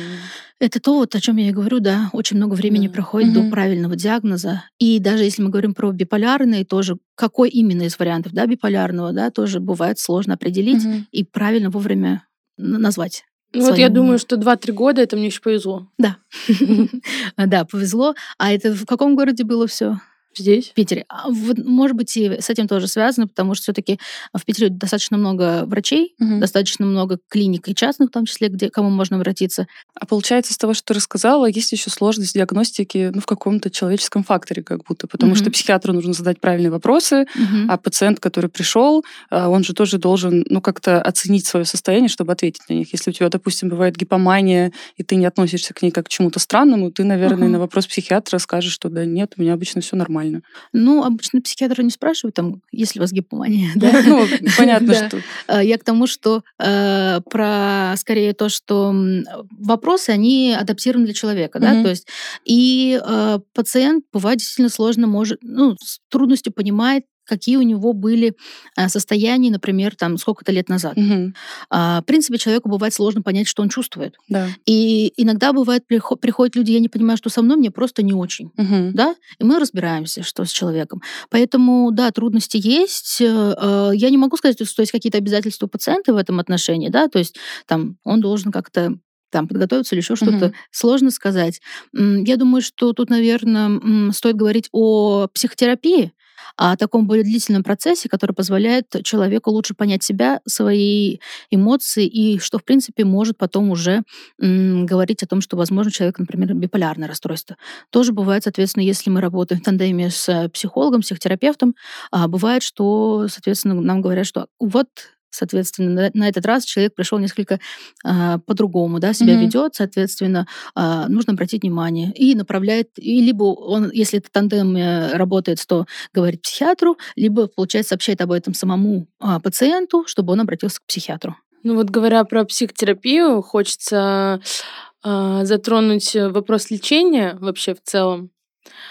это то, вот, о чем я и говорю, да, очень много времени
Да.
проходит до
Мгм.
правильного диагноза. И даже если мы говорим про биполярный, тоже какой именно из вариантов, да, биполярного, да, тоже бывает сложно определить
Мгм.
и правильно вовремя назвать.
Ну вот я думаю, что 2-3 года это мне еще повезло.
Да. Да, повезло. А это в каком городе было все?
Здесь.
В Питере. А вот, может быть, и с этим тоже связано, потому что все-таки в Питере достаточно много врачей,
Мгм.
достаточно много клиник и частных, в том числе, где кому можно обратиться.
А получается, из того, что ты рассказала, есть еще сложность диагностики ну, в каком-то человеческом факторе, как будто. Потому
Мгм.
что психиатру нужно задать правильные вопросы,
Мгм.
а пациент, который пришел, а, он же тоже должен ну, как-то оценить свое состояние, чтобы ответить на них. Если у тебя, допустим, бывает гипомания, и ты не относишься к ней как к чему-то странному, ты, наверное,
Ага.
на вопрос психиатра скажешь, что да нет, у меня обычно все нормально.
Ну, обычно психиатры не спрашивают, там, есть ли у вас гипомания, да?
Ну, понятно, что...
А, Я к тому, что э, про скорее то, что вопросы, они адаптированы для человека, да, то есть и э, пациент бывает действительно сложно может, ну, с трудностью понимает, какие у него были э, состояния, например, там сколько-то лет назад. А, В принципе, человеку бывает сложно понять, что он чувствует.
Да.
И иногда бывает, прихо- приходят люди, я не понимаю, что со мной, мне просто не очень.
Мгм.
Да, и мы разбираемся, что с человеком. Поэтому, да, трудности есть. Э, э, Я не могу сказать, что есть какие-то обязательства у пациента в этом отношении, да, то есть там он должен как-то там подготовиться или еще что-то, сложно сказать. Я думаю, что тут, наверное, стоит говорить о психотерапии, о таком более длительном процессе, который позволяет человеку лучше понять себя, свои эмоции, и что, в принципе, может потом уже м, говорить о том, что, возможно, человек, например, биполярное расстройство. Тоже бывает, соответственно, если мы работаем в тандеме с психологом, психотерапевтом, а, бывает, что, соответственно, нам говорят, что вот Соответственно, на, этот раз человек пришел несколько а, по-другому, да, себя
Мгм.
ведет, соответственно, а, нужно обратить внимание и направляет, и либо он, если это тандем э, работает, то говорит психиатру, либо, получается, сообщает об этом самому а, пациенту, чтобы он обратился к психиатру.
Ну вот говоря про психотерапию, хочется а, затронуть вопрос лечения вообще в целом.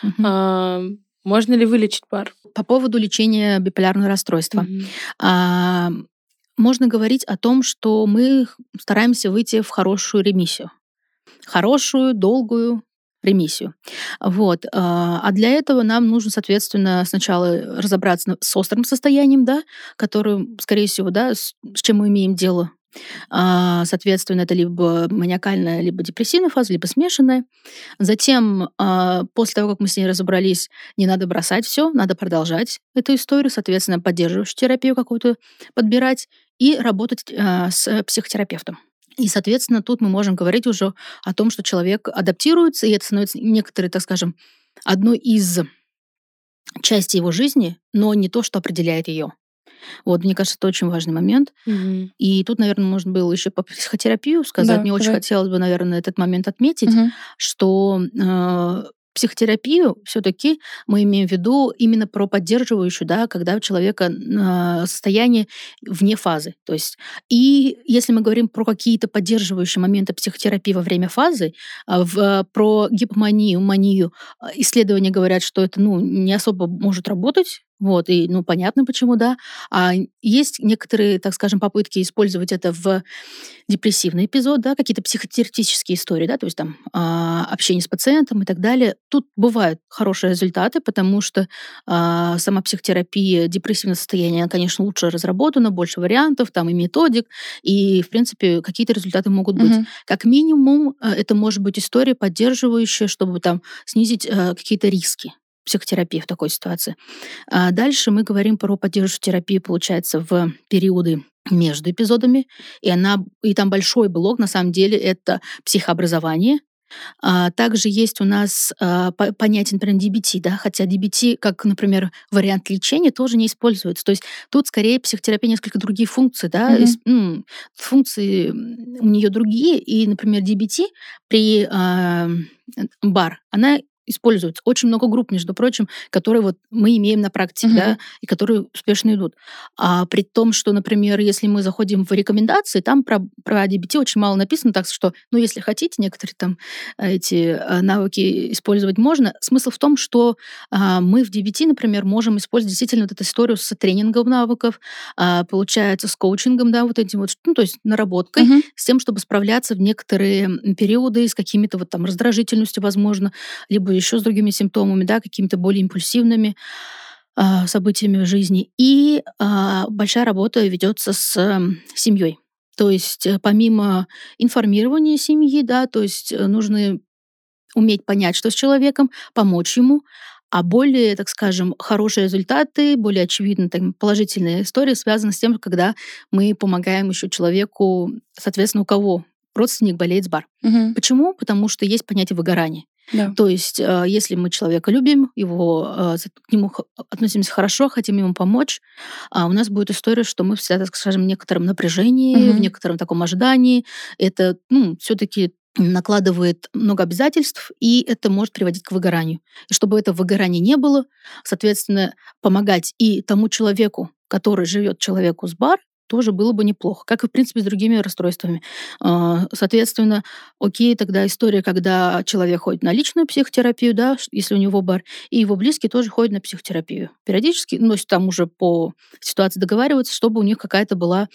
Мгм.
А, можно ли вылечить пар?
По поводу лечения биполярного расстройства. А, можно говорить о том, что мы стараемся выйти в хорошую ремиссию. Хорошую, долгую ремиссию. Вот. А а для этого нам нужно, соответственно, сначала разобраться с острым состоянием, да, которое, скорее всего, да, с, с чем мы имеем дело. А, Соответственно, это либо маниакальная, либо депрессивная фаза, либо смешанная. Затем, а, после того, как мы с ней разобрались, не надо бросать все, надо продолжать эту историю, соответственно, поддерживающую терапию какую-то подбирать и работать а, с психотерапевтом. И, соответственно, тут мы можем говорить уже о том, что человек адаптируется, и это становится некоторые, так скажем, одной из частей его жизни, но не то, что определяет ее. Вот, мне кажется, это очень важный момент.
Мгм.
И тут, наверное, можно было еще по психотерапию сказать.
Да,
Мне очень
давай.
хотелось бы, наверное, этот момент отметить,
Мгм.
что э, психотерапию все-таки мы имеем в виду именно про поддерживающую, да, когда у человека э, состояние вне фазы. То есть, и если мы говорим про какие-то поддерживающие моменты психотерапии во время фазы, а, в, про гипоманию, манию, исследования говорят, что это ну, не особо может работать, вот, и, ну, понятно почему, да. А есть некоторые, так скажем, попытки использовать это в депрессивный эпизод, да, какие-то психотерапевтические истории, да, то есть там а, общение с пациентом и так далее. Тут бывают хорошие результаты, потому что а, сама психотерапия, депрессивное состояние, она, конечно, лучше разработана, больше вариантов, там и методик, и, в принципе, какие-то результаты могут быть.
Мгм.
Как минимум, э, это может быть история поддерживающая, чтобы там снизить э, какие-то риски психотерапии в такой ситуации. А дальше мы говорим про поддерживающую терапию, получается, в периоды между эпизодами, и, она, и там большой блок, на самом деле, это психообразование, а, также есть у нас а, по- понятие, например, DBT, да, хотя DBT, как, например, вариант лечения, тоже не используется. То есть тут скорее психотерапия несколько другие функции, да, м, функции у нее другие, и, например, DBT при а, бар, она используется. Очень много групп, между прочим, которые вот мы имеем на практике,
Мгм.
да, и которые успешно идут. А при том, что, например, если мы заходим в рекомендации, там про, про DBT очень мало написано, так что, ну, если хотите, некоторые там э, эти э, навыки использовать можно. Смысл в том, что а, мы в DBT, например, можем использовать действительно вот эту историю с тренингом навыков, а, получается, с коучингом, да, вот этим вот, ну, то есть наработкой,
Мгм.
с тем, чтобы справляться в некоторые периоды с какими-то вот там раздражительностью, возможно, либо еще с другими симптомами, да, какими-то более импульсивными а, событиями в жизни. И а, большая работа ведется с семьей. То есть э, помимо информирования семьи, да, то есть э, нужно уметь понять, что с человеком, помочь ему, а более, так скажем, хорошие результаты, более очевидно там, положительные истории связаны с тем, когда мы помогаем еще человеку, соответственно, у кого родственник болеет с бар.
Мгм.
Почему? Потому что есть понятие выгорания.
Да.
То есть, э, если мы человека любим, его, э, к нему относимся хорошо, хотим ему помочь, а у нас будет история, что мы всегда, так скажем, в некотором напряжении, в
Мгм.
некотором таком ожидании. Это, ну, все-таки накладывает много обязательств, и это может приводить к выгоранию. И чтобы это выгорание не было, соответственно, помогать и тому человеку, который живет человеку с бар, тоже было бы неплохо, как и, в принципе, с другими расстройствами. А, соответственно, окей, тогда история, когда человек ходит на личную психотерапию, да, если у него бар, и его близкие тоже ходят на психотерапию. Периодически, ну, там уже по ситуации договариваются, чтобы у них какая-то была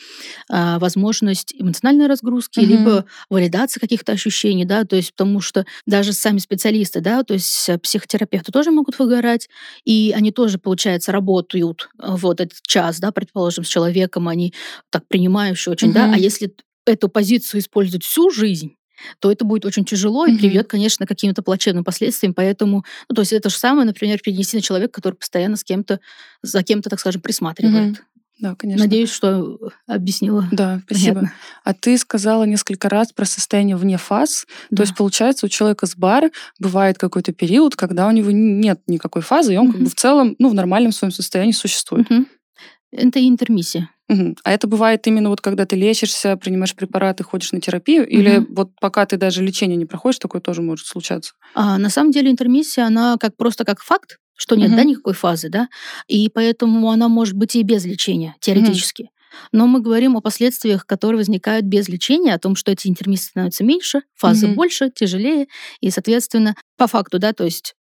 а, возможность эмоциональной разгрузки, угу. либо валидации каких-то ощущений, да, то есть потому что даже сами специалисты, да, то есть психотерапевты тоже могут выгорать, и они тоже, получается, работают вот этот час, да, предположим, с человеком, они так принимающие очень, угу. да, а если эту позицию использовать всю жизнь, то это будет очень тяжело и приведет, конечно, к каким-то плачевным последствиям. Поэтому, ну, то есть это же самое, например, перенести на человека, который постоянно с кем-то, за кем-то, так скажем, присматривает.
Угу. Да, конечно.
Надеюсь, что объяснила.
Да, спасибо. Понятно. А ты сказала несколько раз про состояние вне фаз. Да. То есть, получается, у человека с бар бывает какой-то период, когда у него нет никакой фазы, и он угу. как бы в целом, ну, в нормальном своем состоянии существует.
Угу. Это интермиссия.
Угу. А это бывает именно вот когда ты лечишься, принимаешь препараты, ходишь на терапию, угу. или вот пока ты даже лечение не проходишь, такое тоже может случаться?
А, на самом деле интермиссия, она как просто как факт, что нет, угу. да, никакой фазы, да, и поэтому она может быть и без лечения, теоретически. Угу. Но мы говорим о последствиях, которые возникают без лечения, о том, что эти интермиссии становятся меньше, фазы угу. больше, тяжелее, и, соответственно, по факту, да, то есть,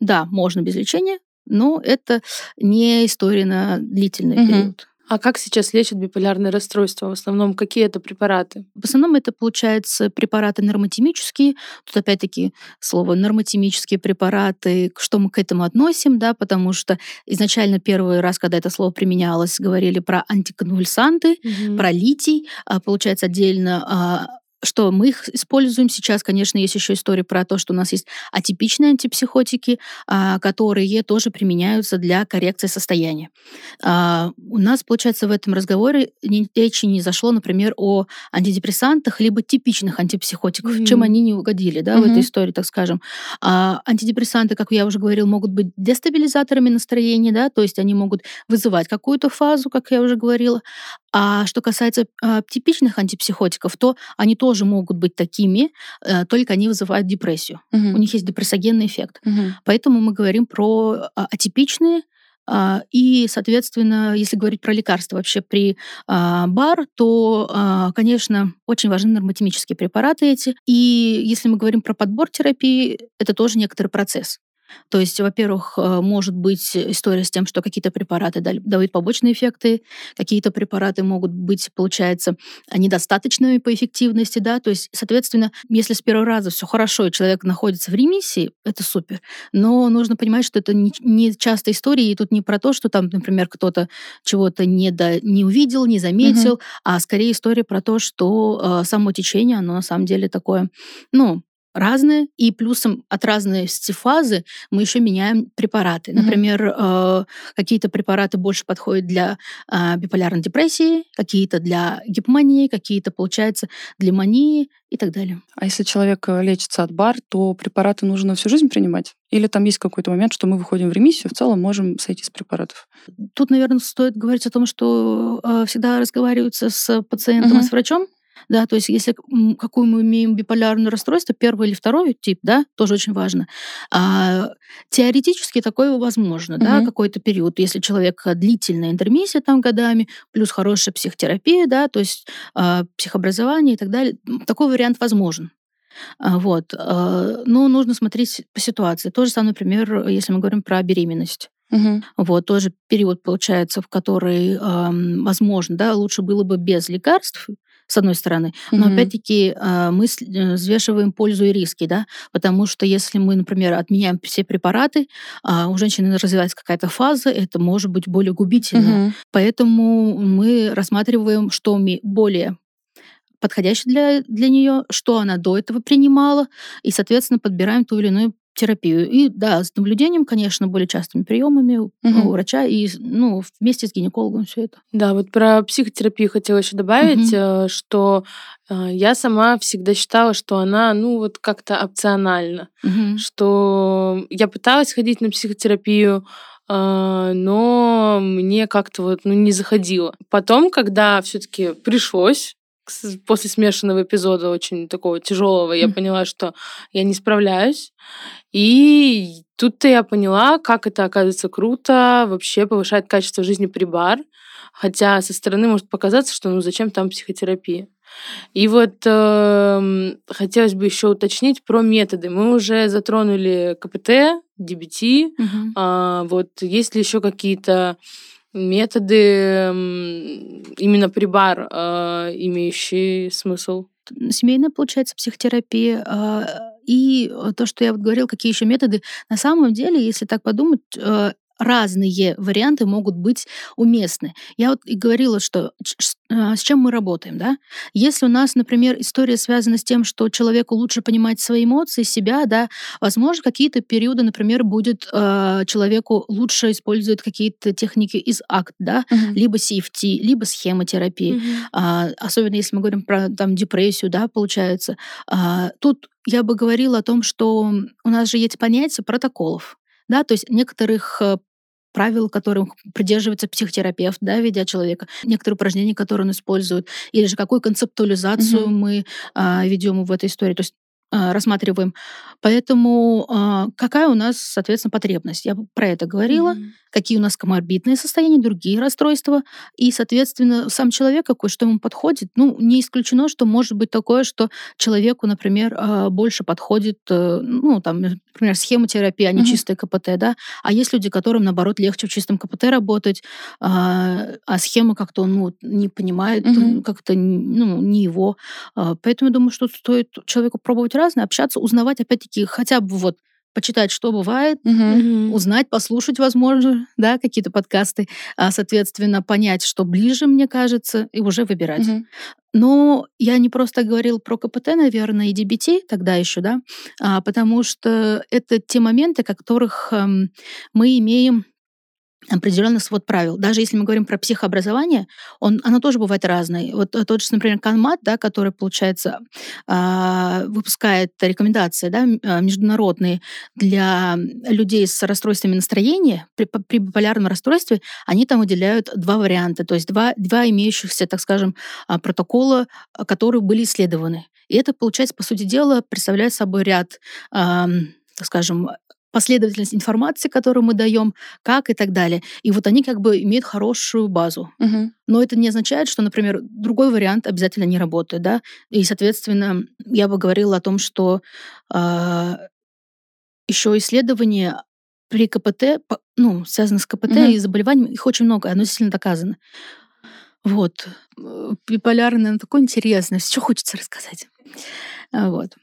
да, можно без лечения, но это не история на длительный угу. период.
А как сейчас лечат биполярное расстройство? В основном какие это препараты?
В основном это, получается, препараты нормотемические. Тут опять-таки слово нормотемические препараты. Что мы к этому относим, да, потому что изначально первый раз, когда это слово применялось, говорили про антиконвульсанты, угу. про литий. А, получается, отдельно а, что мы их используем. Сейчас, конечно, есть еще история про то, что у нас есть атипичные антипсихотики, а, которые тоже применяются для коррекции состояния. А, у нас, получается, в этом разговоре речи не зашло, например, о антидепрессантах либо типичных антипсихотиках, mm-hmm. чем они не угодили да, mm-hmm. в этой истории, так скажем. А, антидепрессанты, как я уже говорил, могут быть дестабилизаторами настроения, да, то есть они могут вызывать какую-то фазу, как я уже говорила. А что касается типичных антипсихотиков, то они тоже могут быть такими, э, только они вызывают депрессию. Угу. У них есть депрессогенный эффект. Угу. Поэтому мы говорим про атипичные а, и, соответственно, если говорить про лекарства вообще при а, БАР, то, а, конечно, очень важны нормотемические препараты эти. И если мы говорим про подбор терапии, это тоже некоторый процесс. То есть, во-первых, э, может быть история с тем, что какие-то препараты дают побочные эффекты, какие-то препараты могут быть, получается, недостаточными по эффективности, да, то есть, соответственно, если с первого раза все хорошо, и человек находится в ремиссии, это супер. Но нужно понимать, что это не, не часто история, и тут не про то, что там, например, кто-то чего-то не, до, не увидел, не заметил, угу. а скорее история про то, что э, само течение, оно на самом деле такое, ну, разные, и плюсом от разной стифазы мы еще меняем препараты. Например, mm-hmm. э, какие-то препараты больше подходят для э, биполярной депрессии, какие-то для гипомании, какие-то, получается, для мании и так далее.
А если человек э, лечится от бар, то препараты нужно всю жизнь принимать? Или там есть какой-то момент, что мы выходим в ремиссию, в целом можем сойти с препаратов?
Тут, наверное, стоит говорить о том, что э, всегда разговариваются с пациентом uh-huh. и с врачом, да, то есть если какую мы имеем биполярное расстройство, первый или второй тип, да, тоже очень важно. А, теоретически такое возможно, угу. да, какой-то период, если человек длительная интермиссия там годами, плюс хорошая психотерапия, да, то есть а, психообразование и так далее, такой вариант возможен. А, вот. А, но нужно смотреть по ситуации. То же самое, например, если мы говорим про беременность. Угу. Вот тоже период получается, в который, э, возможно, да, лучше было бы без лекарств, с одной стороны. Но mm-hmm. опять-таки а, мы э, взвешиваем пользу и риски, да, потому что если мы, например, отменяем все препараты, а у женщины развивается какая-то фаза, это может быть более губительно. Mm-hmm. Поэтому мы рассматриваем, что более подходящее для, для нее, что она до этого принимала, и, соответственно, подбираем ту или иную терапию. И да, с наблюдением, конечно, более частыми приемами угу. у врача и ну, вместе с гинекологом все это.
Да, вот про психотерапию хотела еще добавить, угу. что э, я сама всегда считала, что она, ну, вот как-то опциональна. Угу. Что я пыталась ходить на психотерапию, э, но мне как-то вот ну, не заходило. Потом, когда все-таки пришлось после смешанного эпизода очень такого тяжелого я поняла, что я не справляюсь. И тут-то я поняла, как это оказывается круто, вообще повышает качество жизни при бар. Хотя со стороны может показаться, что ну зачем там психотерапия. И вот э, хотелось бы еще уточнить про методы. Мы уже затронули КПТ, ДБТ. Угу. А, вот есть ли еще какие-то методы именно при бар, э, имеющие смысл?
Семейная, получается, психотерапия. Э, и то, что я вот говорил, какие еще методы. На самом деле, если так подумать, э, разные варианты могут быть уместны. Я вот и говорила, что а, с чем мы работаем, да? Если у нас, например, история связана с тем, что человеку лучше понимать свои эмоции, себя, да, возможно, какие-то периоды, например, будет э, человеку лучше использовать какие-то техники из акт, да, uh-huh. либо CFT, либо схемотерапии, uh-huh. э, особенно если мы говорим про там депрессию, да, получается. Э, тут я бы говорила о том, что у нас же есть понятие протоколов да, то есть некоторых э, правил, которым придерживается психотерапевт, да, ведя человека, некоторые упражнения, которые он использует, или же какую концептуализацию mm-hmm. мы а, ведем в этой истории. То есть рассматриваем. Поэтому а, какая у нас, соответственно, потребность? Я про это говорила. Mm-hmm. Какие у нас коморбидные состояния, другие расстройства. И, соответственно, сам человек какой, что ему подходит. Ну, не исключено, что может быть такое, что человеку, например, а, больше подходит, э, ну, там, например, схемотерапия, а не mm-hmm. чистая КПТ, да. А есть люди, которым, наоборот, легче в чистом КПТ работать, а, а схема как-то он ну, не понимает, mm-hmm. как-то ну, не его. Поэтому я думаю, что стоит человеку пробовать разное, общаться, узнавать, опять-таки, хотя бы вот почитать, что бывает, угу. узнать, послушать, возможно, да, какие-то подкасты, а, соответственно, понять, что ближе, мне кажется, и уже выбирать. Угу. Но я не просто говорил про КПТ, наверное, и DBT тогда еще, да, а, потому что это те моменты, которых эм, мы имеем определенный свод правил. Даже если мы говорим про психообразование, он, оно тоже бывает разное. Вот тот же, например, Канмат, да, который, получается, э, выпускает рекомендации да, а, международные для людей с расстройствами настроения, при, при биполярном расстройстве, они там выделяют два варианта, то есть два, два имеющихся, так скажем, а, протокола, которые были исследованы. И это, получается, по сути дела, представляет собой ряд э, так скажем, последовательность информации, которую мы даем, как и так далее. И вот они как бы имеют хорошую базу. Угу. Но это не означает, что, например, другой вариант обязательно не работает, да. И, соответственно, я бы говорила о том, что э, а, еще исследования при КПТ, ну, связаны с КПТ угу. и заболеваниями, их очень много, оно сильно доказано. Вот. Биполярное, такое интересное, все хочется рассказать. Вот.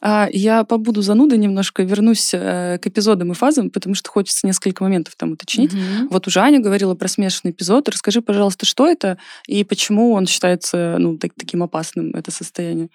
А я побуду занудой немножко, вернусь э, к эпизодам и фазам, потому что хочется несколько моментов там уточнить. Mm-hmm. Вот уже Аня говорила про смешанный эпизод. Расскажи, пожалуйста, что это и почему он считается ну, так, таким опасным, это состояние?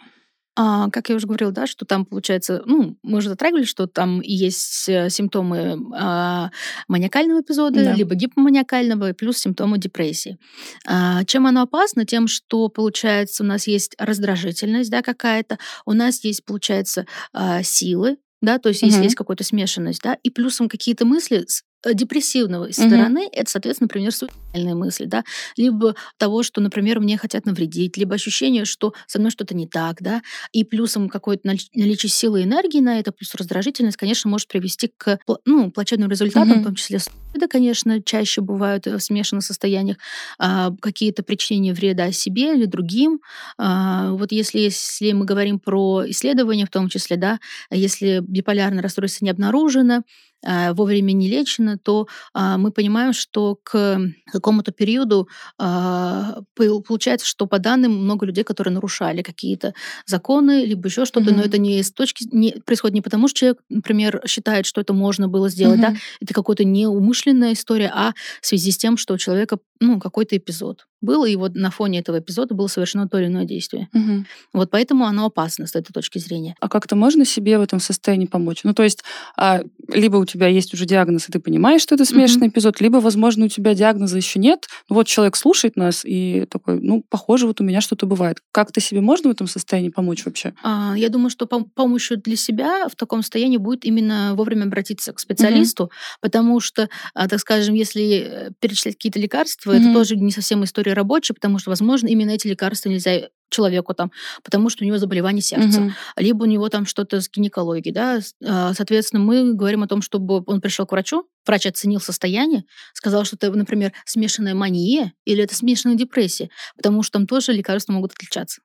А, как я уже говорила, да, что там получается, ну, мы уже затрагивали, что там есть э, симптомы а, маниакального эпизода, да. либо гипоманиакального, плюс симптомы депрессии. А, чем оно опасно? Тем, что, получается, у нас есть раздражительность, да, какая-то, у нас есть, получается, а, силы, да, то есть угу. если есть какая-то смешанность, да, и плюсом какие-то мысли Э, депрессивного стороны, mm-hmm. это, соответственно, например, суицидальные мысли, да, либо того, что, например, мне хотят навредить, либо ощущение, что со мной что-то не так, да, и плюсом какое-то наличие силы и энергии на это, плюс раздражительность, конечно, может привести к, ну, плачевным результатам, mm-hmm. в том числе это, конечно, чаще бывают в смешанных состояниях а, какие-то причинения вреда себе или другим. А, вот если, если мы говорим про исследования в том числе, да, если биполярное расстройство не обнаружено, вовремя не лечено, то а, мы понимаем, что к какому-то периоду а, получается, что по данным много людей, которые нарушали какие-то законы, либо еще что-то, mm-hmm. но это не с точки не, происходит не потому, что человек, например, считает, что это можно было сделать, mm-hmm. да, это какая-то неумышленная история, а в связи с тем, что у человека ну, какой-то эпизод был, и вот на фоне этого эпизода было совершено то или иное действие. Угу. Вот поэтому оно опасно с этой точки зрения.
А как-то можно себе в этом состоянии помочь? Ну, то есть, а, либо у тебя есть уже диагноз, и ты понимаешь, что это смешанный угу. эпизод, либо, возможно, у тебя диагноза еще нет. Ну, вот человек слушает нас и такой, ну, похоже, вот у меня что-то бывает. Как-то себе можно в этом состоянии помочь вообще?
А, я думаю, что помощью для себя в таком состоянии будет именно вовремя обратиться к специалисту, угу. потому что, а, так скажем, если э, перечислять какие-то лекарства, лекарства, это тоже не совсем история рабочая, потому что, возможно, именно эти лекарства нельзя человеку там, потому что у него заболевание сердца, угу. либо у него там что-то с гинекологией, да. А, соответственно, мы говорим о том, чтобы он пришел к врачу, врач оценил состояние, сказал, что это, например, смешанная мания или это смешанная депрессия, потому что там тоже лекарства могут отличаться.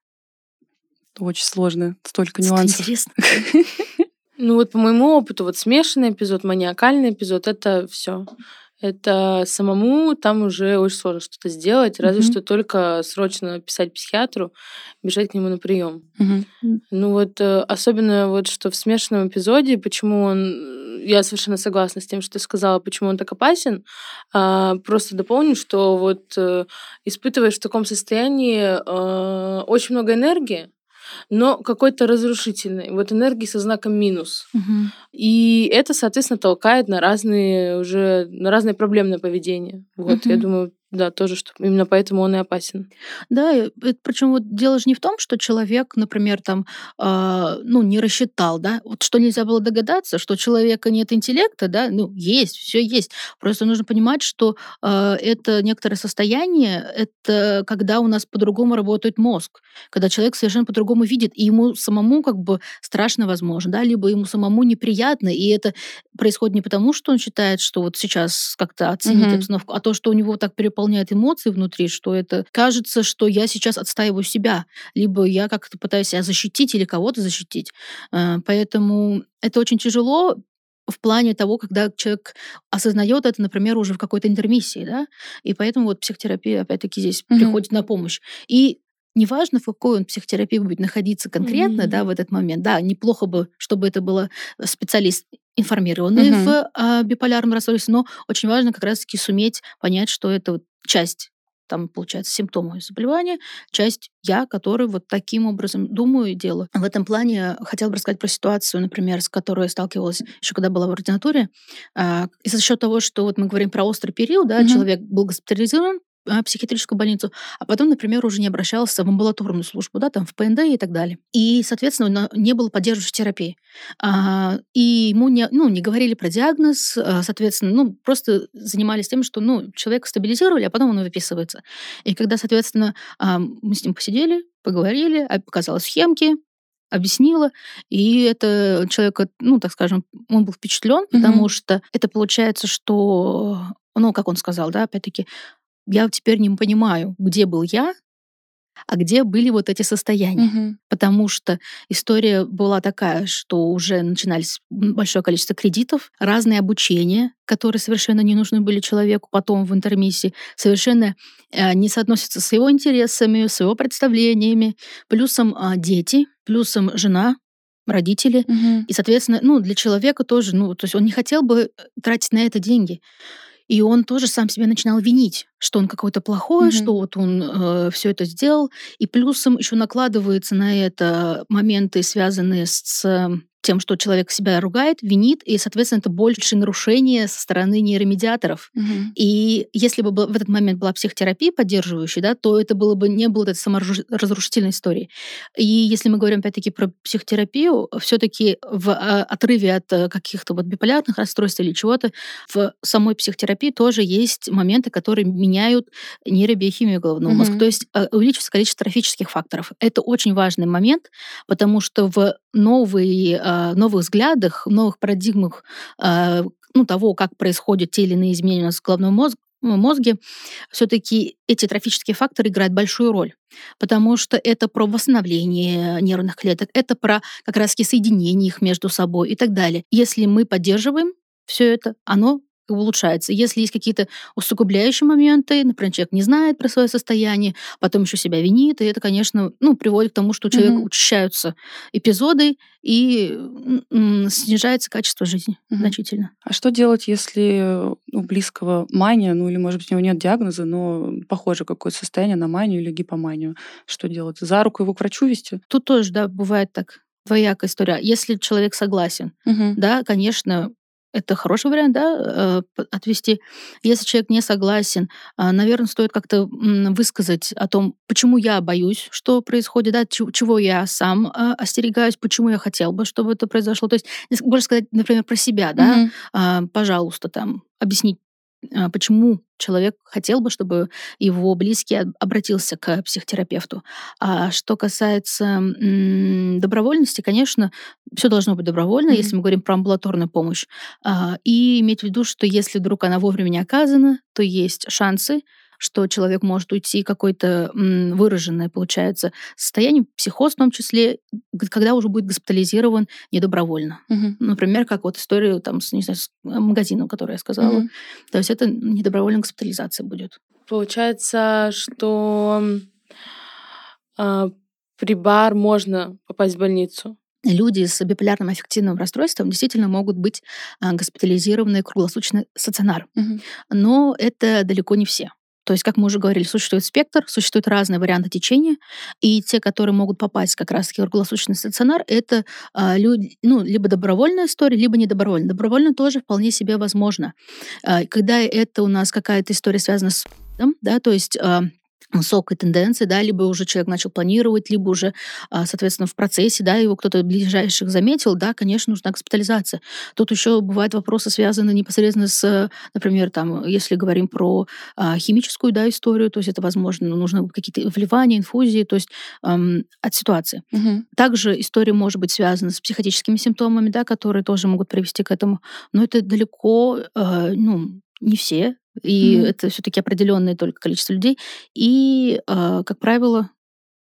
Очень сложно, столько нюансов.
Интересно.
Ну вот по моему опыту, вот смешанный эпизод, маниакальный эпизод, это все. Это самому там уже очень сложно что-то сделать, разве mm-hmm. что только срочно писать психиатру, бежать к нему на прием. Mm-hmm. Ну вот э, особенно вот что в смешанном эпизоде, почему он, я совершенно согласна с тем, что ты сказала, почему он так опасен. А, просто дополню, что вот э, испытываешь в таком состоянии э, очень много энергии, но какой-то разрушительный, вот энергии со знаком минус. Угу. И это, соответственно, толкает на разные уже на разные проблемное поведение. Вот, угу. я думаю, да, тоже, что именно поэтому он и опасен.
Да, причем вот дело же не в том, что человек, например, там, э, ну, не рассчитал, да, вот что нельзя было догадаться, что у человека нет интеллекта, да, ну, есть, все есть. Просто нужно понимать, что э, это некоторое состояние, это когда у нас по-другому работает мозг, когда человек совершенно по-другому видит, и ему самому как бы страшно, возможно, да, либо ему самому неприятно, и это происходит не потому, что он считает, что вот сейчас как-то оценить mm-hmm. обстановку, а то, что у него так переп переполняет эмоции внутри, что это кажется, что я сейчас отстаиваю себя, либо я как-то пытаюсь себя защитить или кого-то защитить. Э, поэтому это очень тяжело в плане того, когда человек осознает это, например, уже в какой-то интермиссии, да, и поэтому вот психотерапия опять-таки здесь mm-hmm. приходит на помощь. И неважно, в какой он психотерапии будет находиться конкретно, mm-hmm. да, в этот момент, да, неплохо бы, чтобы это было специалист информированный mm-hmm. в а, биполярном расстройстве, но очень важно как раз-таки суметь понять, что это вот часть там, получается, симптомы заболевания, часть я, который вот таким образом думаю и делаю. В этом плане хотела бы рассказать про ситуацию, например, с которой я сталкивалась еще когда была в ординатуре. А, и за счет того, что вот мы говорим про острый период, да, угу. человек был госпитализирован, психиатрическую больницу, а потом, например, уже не обращался в амбулаторную службу, да, там в ПНД и так далее. И, соответственно, не было поддерживающей терапии. А, и ему не, ну, не говорили про диагноз, а, соответственно, ну, просто занимались тем, что, ну, человека стабилизировали, а потом он выписывается. И когда, соответственно, а, мы с ним посидели, поговорили, показала схемки, объяснила, и это человек, ну, так скажем, он был впечатлен, mm-hmm. потому что это получается, что ну, как он сказал, да, опять-таки, я теперь не понимаю, где был я, а где были вот эти состояния. Угу. Потому что история была такая, что уже начинались большое количество кредитов, разные обучения, которые совершенно не нужны были человеку потом в интермиссии, совершенно э, не соотносятся с его интересами, с его представлениями, плюсом э, дети, плюсом жена, родители. Угу. И, соответственно, ну, для человека тоже, ну, то есть он не хотел бы тратить на это деньги. И он тоже сам себя начинал винить, что он какой-то плохой, mm-hmm. что вот он э, все это сделал. И плюсом еще накладывается на это моменты, связанные с тем, что человек себя ругает, винит, и, соответственно, это больше нарушение со стороны нейромедиаторов. Угу. И если бы в этот момент была психотерапия поддерживающая, да, то это было бы не было этой саморазрушительной истории. И если мы говорим опять-таки про психотерапию, все-таки в а, отрыве от э, каких-то вот биполярных расстройств или чего-то, в самой психотерапии тоже есть моменты, которые меняют нейробиохимию головного угу. мозга, то есть э, увеличивается количество трофических факторов. Это очень важный момент, потому что в новые новых взглядах, новых парадигмах а, ну, того, как происходят те или иные изменения у нас в головном мозге, мозге, все-таки эти трофические факторы играют большую роль, потому что это про восстановление нервных клеток, это про как раз соединение их между собой и так далее. Если мы поддерживаем все это, оно улучшается. Если есть какие-то усугубляющие моменты, например, человек не знает про свое состояние, потом еще себя винит, и это, конечно, ну, приводит к тому, что у человека mm-hmm. учащаются эпизоды и снижается качество жизни mm-hmm. значительно.
А что делать, если у близкого мания, ну или, может быть, у него нет диагноза, но похоже какое-то состояние на манию или гипоманию? Что делать? За руку его к врачу вести?
Тут тоже, да, бывает так двоякая история. Если человек согласен, угу. да, конечно, это хороший вариант, да, э, отвести. Если человек не согласен, а, наверное, стоит как-то высказать о том, почему я боюсь, что происходит, да, чего я сам а, остерегаюсь, почему я хотел бы, чтобы это произошло. То есть, можно сказать, например, про себя, да, mm-hmm. пожалуйста, там, объяснить, почему человек хотел бы, чтобы его близкий обратился к психотерапевту. А что касается добровольности, конечно, все должно быть добровольно, mm-hmm. если мы говорим про амбулаторную помощь. А, и иметь в виду, что если вдруг она вовремя не оказана, то есть шансы, что человек может уйти какое-то выраженное, получается, состояние, психоз в том числе, когда уже будет госпитализирован недобровольно. Угу. Например, как вот история там, с, не знаю, с э, магазином, который я сказала. Угу. То есть это недобровольная госпитализация будет.
Получается, что э, при бар можно попасть в больницу
люди с биполярным аффективным расстройством действительно могут быть а, госпитализированы круглосуточно стационар. Угу. Но это далеко не все. То есть, как мы уже говорили, существует спектр, существуют разные варианты течения, и те, которые могут попасть как раз-таки в круглосуточный стационар, это а, люди, ну, либо добровольная история, либо недобровольная. Добровольно тоже вполне себе возможно. А, когда это у нас какая-то история связана с да, то есть а, высокой тенденции, да, либо уже человек начал планировать, либо уже, а, соответственно, в процессе, да, его кто-то ближайших заметил, да, конечно, нужна госпитализация. Тут еще бывают вопросы, связанные непосредственно с, например, там, если говорим про а, химическую, да, историю, то есть это, возможно, нужно какие-то вливания, инфузии, то есть эм, от ситуации. Угу. Также история может быть связана с психотическими симптомами, да, которые тоже могут привести к этому, но это далеко, э, ну, не все, и mm-hmm. это все-таки определенное только количество людей. И, э, как правило,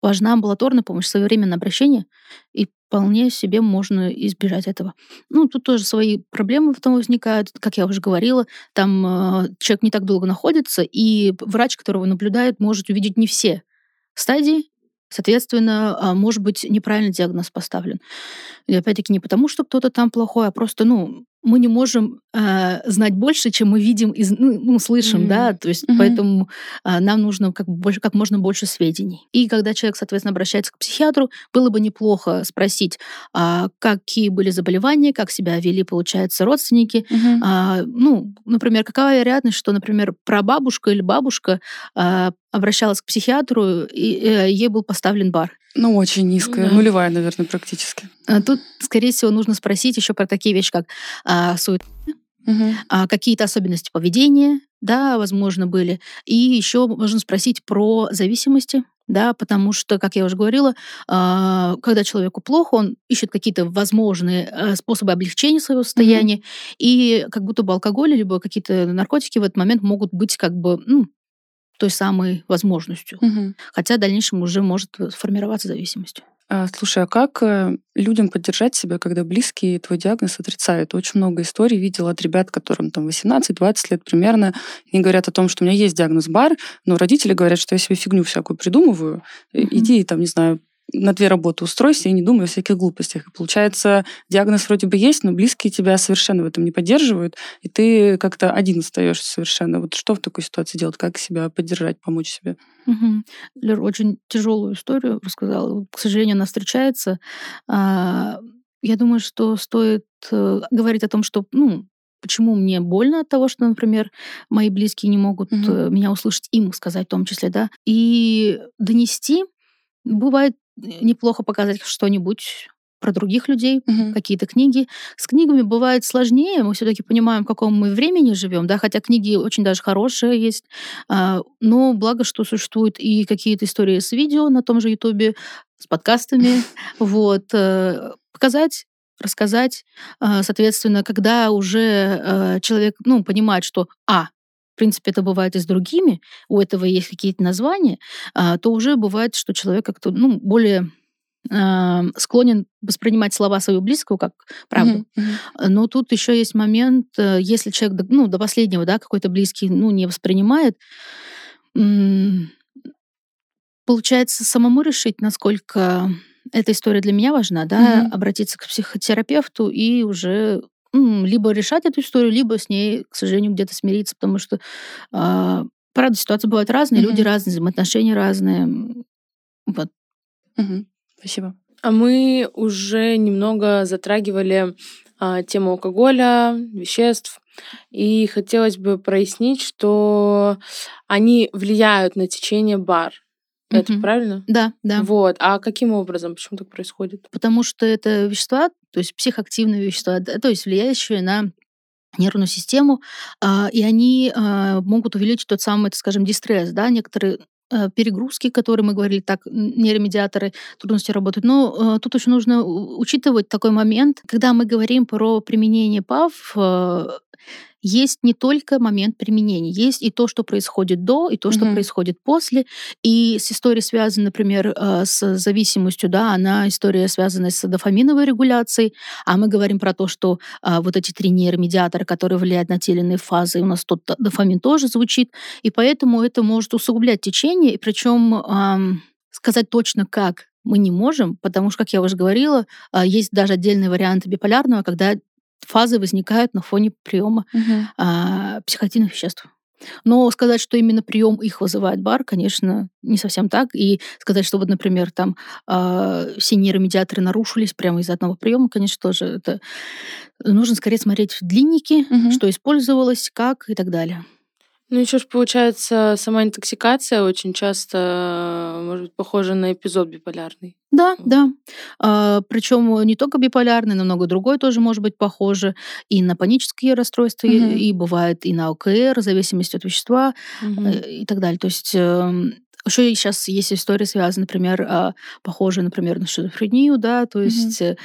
важна амбулаторная помощь, своевременное обращение, и вполне себе можно избежать этого. Ну, тут тоже свои проблемы потом возникают, как я уже говорила, там э, человек не так долго находится, и врач, которого наблюдает, может увидеть не все стадии, Соответственно, а, может быть неправильный диагноз поставлен. И опять-таки не потому, что кто-то там плохой, а просто, ну, мы не можем э, знать больше, чем мы видим и ну, ну, слышим, mm-hmm. да, то есть mm-hmm. поэтому э, нам нужно как, больше, как можно больше сведений. И когда человек, соответственно, обращается к психиатру, было бы неплохо спросить, э, какие были заболевания, как себя вели, получается, родственники. Mm-hmm. Э, ну, например, какая вероятность, что, например, прабабушка или бабушка э, обращалась к психиатру, и э, ей был поставлен бар.
Ну, очень низкая, да. нулевая, наверное, практически.
А тут, скорее всего, нужно спросить еще про такие вещи, как а, сует, угу. а, какие-то особенности поведения, да, возможно, были. И еще можно спросить про зависимости, да, потому что, как я уже говорила, а, когда человеку плохо, он ищет какие-то возможные а, способы облегчения своего состояния, mm и как будто бы алкоголь либо какие-то наркотики в этот момент могут быть как бы ну, той самой возможностью. Угу. Хотя в дальнейшем уже может сформироваться зависимость.
А, слушай, а как э, людям поддержать себя, когда близкие твой диагноз отрицают? Очень много историй видела от ребят, которым там 18-20 лет примерно. Они говорят о том, что у меня есть диагноз бар, но родители говорят, что я себе фигню всякую придумываю. Mm-hmm. Иди, там, не знаю, на две работы устройся и не думай о всяких глупостях. И получается, диагноз вроде бы есть, но близкие тебя совершенно в этом не поддерживают, и ты как-то один остаешься совершенно. Вот что в такой ситуации делать? Как себя поддержать, помочь себе?
Угу. Лер очень тяжелую историю рассказала. К сожалению, она встречается. А, я думаю, что стоит э, говорить о том, что ну, почему мне больно от того, что, например, мои близкие не могут угу. меня услышать, им сказать в том числе, да, и донести. Бывает неплохо показать что-нибудь про других людей, угу. какие-то книги. С книгами бывает сложнее, мы все-таки понимаем, в каком мы времени живем, да, хотя книги очень даже хорошие есть, а, но благо, что существуют и какие-то истории с видео на том же Ютубе, с подкастами, вот, э, показать рассказать, а, соответственно, когда уже э, человек, ну, понимает, что, а, принципе, это бывает и с другими, у этого есть какие-то названия, а, то уже бывает, что человек как-то ну, более а, склонен воспринимать слова своего близкого как правду. Mm-hmm. Но тут еще есть момент, э, если человек ну, до последнего, да, какой-то близкий, ну, не воспринимает, получается самому решить, насколько эта история для меня важна, да, mm-hmm. обратиться к психотерапевту и уже либо решать эту историю, либо с ней, к сожалению, где-то смириться, потому что, э, правда, ситуации бывают разные, mm-hmm. люди разные, взаимоотношения разные. Вот.
Mm-hmm. Спасибо.
А мы уже немного затрагивали а, тему алкоголя, веществ, и хотелось бы прояснить, что они влияют на течение бар. Это mm-hmm. правильно?
Да, да.
Вот. А каким образом? Почему так происходит?
Потому что это вещества, то есть психоактивные вещества, то есть влияющие на нервную систему, а, и они а, могут увеличить тот самый, так скажем, дистресс, да, некоторые э, перегрузки, которые мы говорили, так, нейромедиаторы трудности работают. Но э, тут еще нужно учитывать такой момент, когда мы говорим про применение ПАВ, э, есть не только момент применения, есть и то, что происходит до, и то, что mm-hmm. происходит после. И с историей связана, например, э, с зависимостью, да, она история связана с дофаминовой регуляцией, а мы говорим про то, что а, вот эти три нейромедиатора, которые влияют на те или иные фазы, у нас тут дофамин тоже звучит, и поэтому это может усугублять течение, и причем эм, сказать точно как мы не можем, потому что, как я уже говорила, а, есть даже отдельные варианты биполярного, когда фазы возникают на фоне приема угу. а, психоактивных веществ. Но сказать, что именно прием их вызывает бар, конечно, не совсем так. И сказать, что вот, например, там э, все нейромедиаторы нарушились прямо из-за одного приема, конечно, тоже это нужно скорее смотреть в длиннике, угу. что использовалось, как и так далее.
Ну, еще ж получается, сама интоксикация очень часто э, может быть похожа на эпизод биполярный.
Да, да. А, причем не только биполярный, но много другой тоже может быть похоже и на панические расстройства, угу. и, и бывает и на ОКР, в зависимости от вещества угу. и так далее. То есть эм, еще сейчас есть история, связанная, например, а, похожая, например, на шизофрению, да, то есть угу.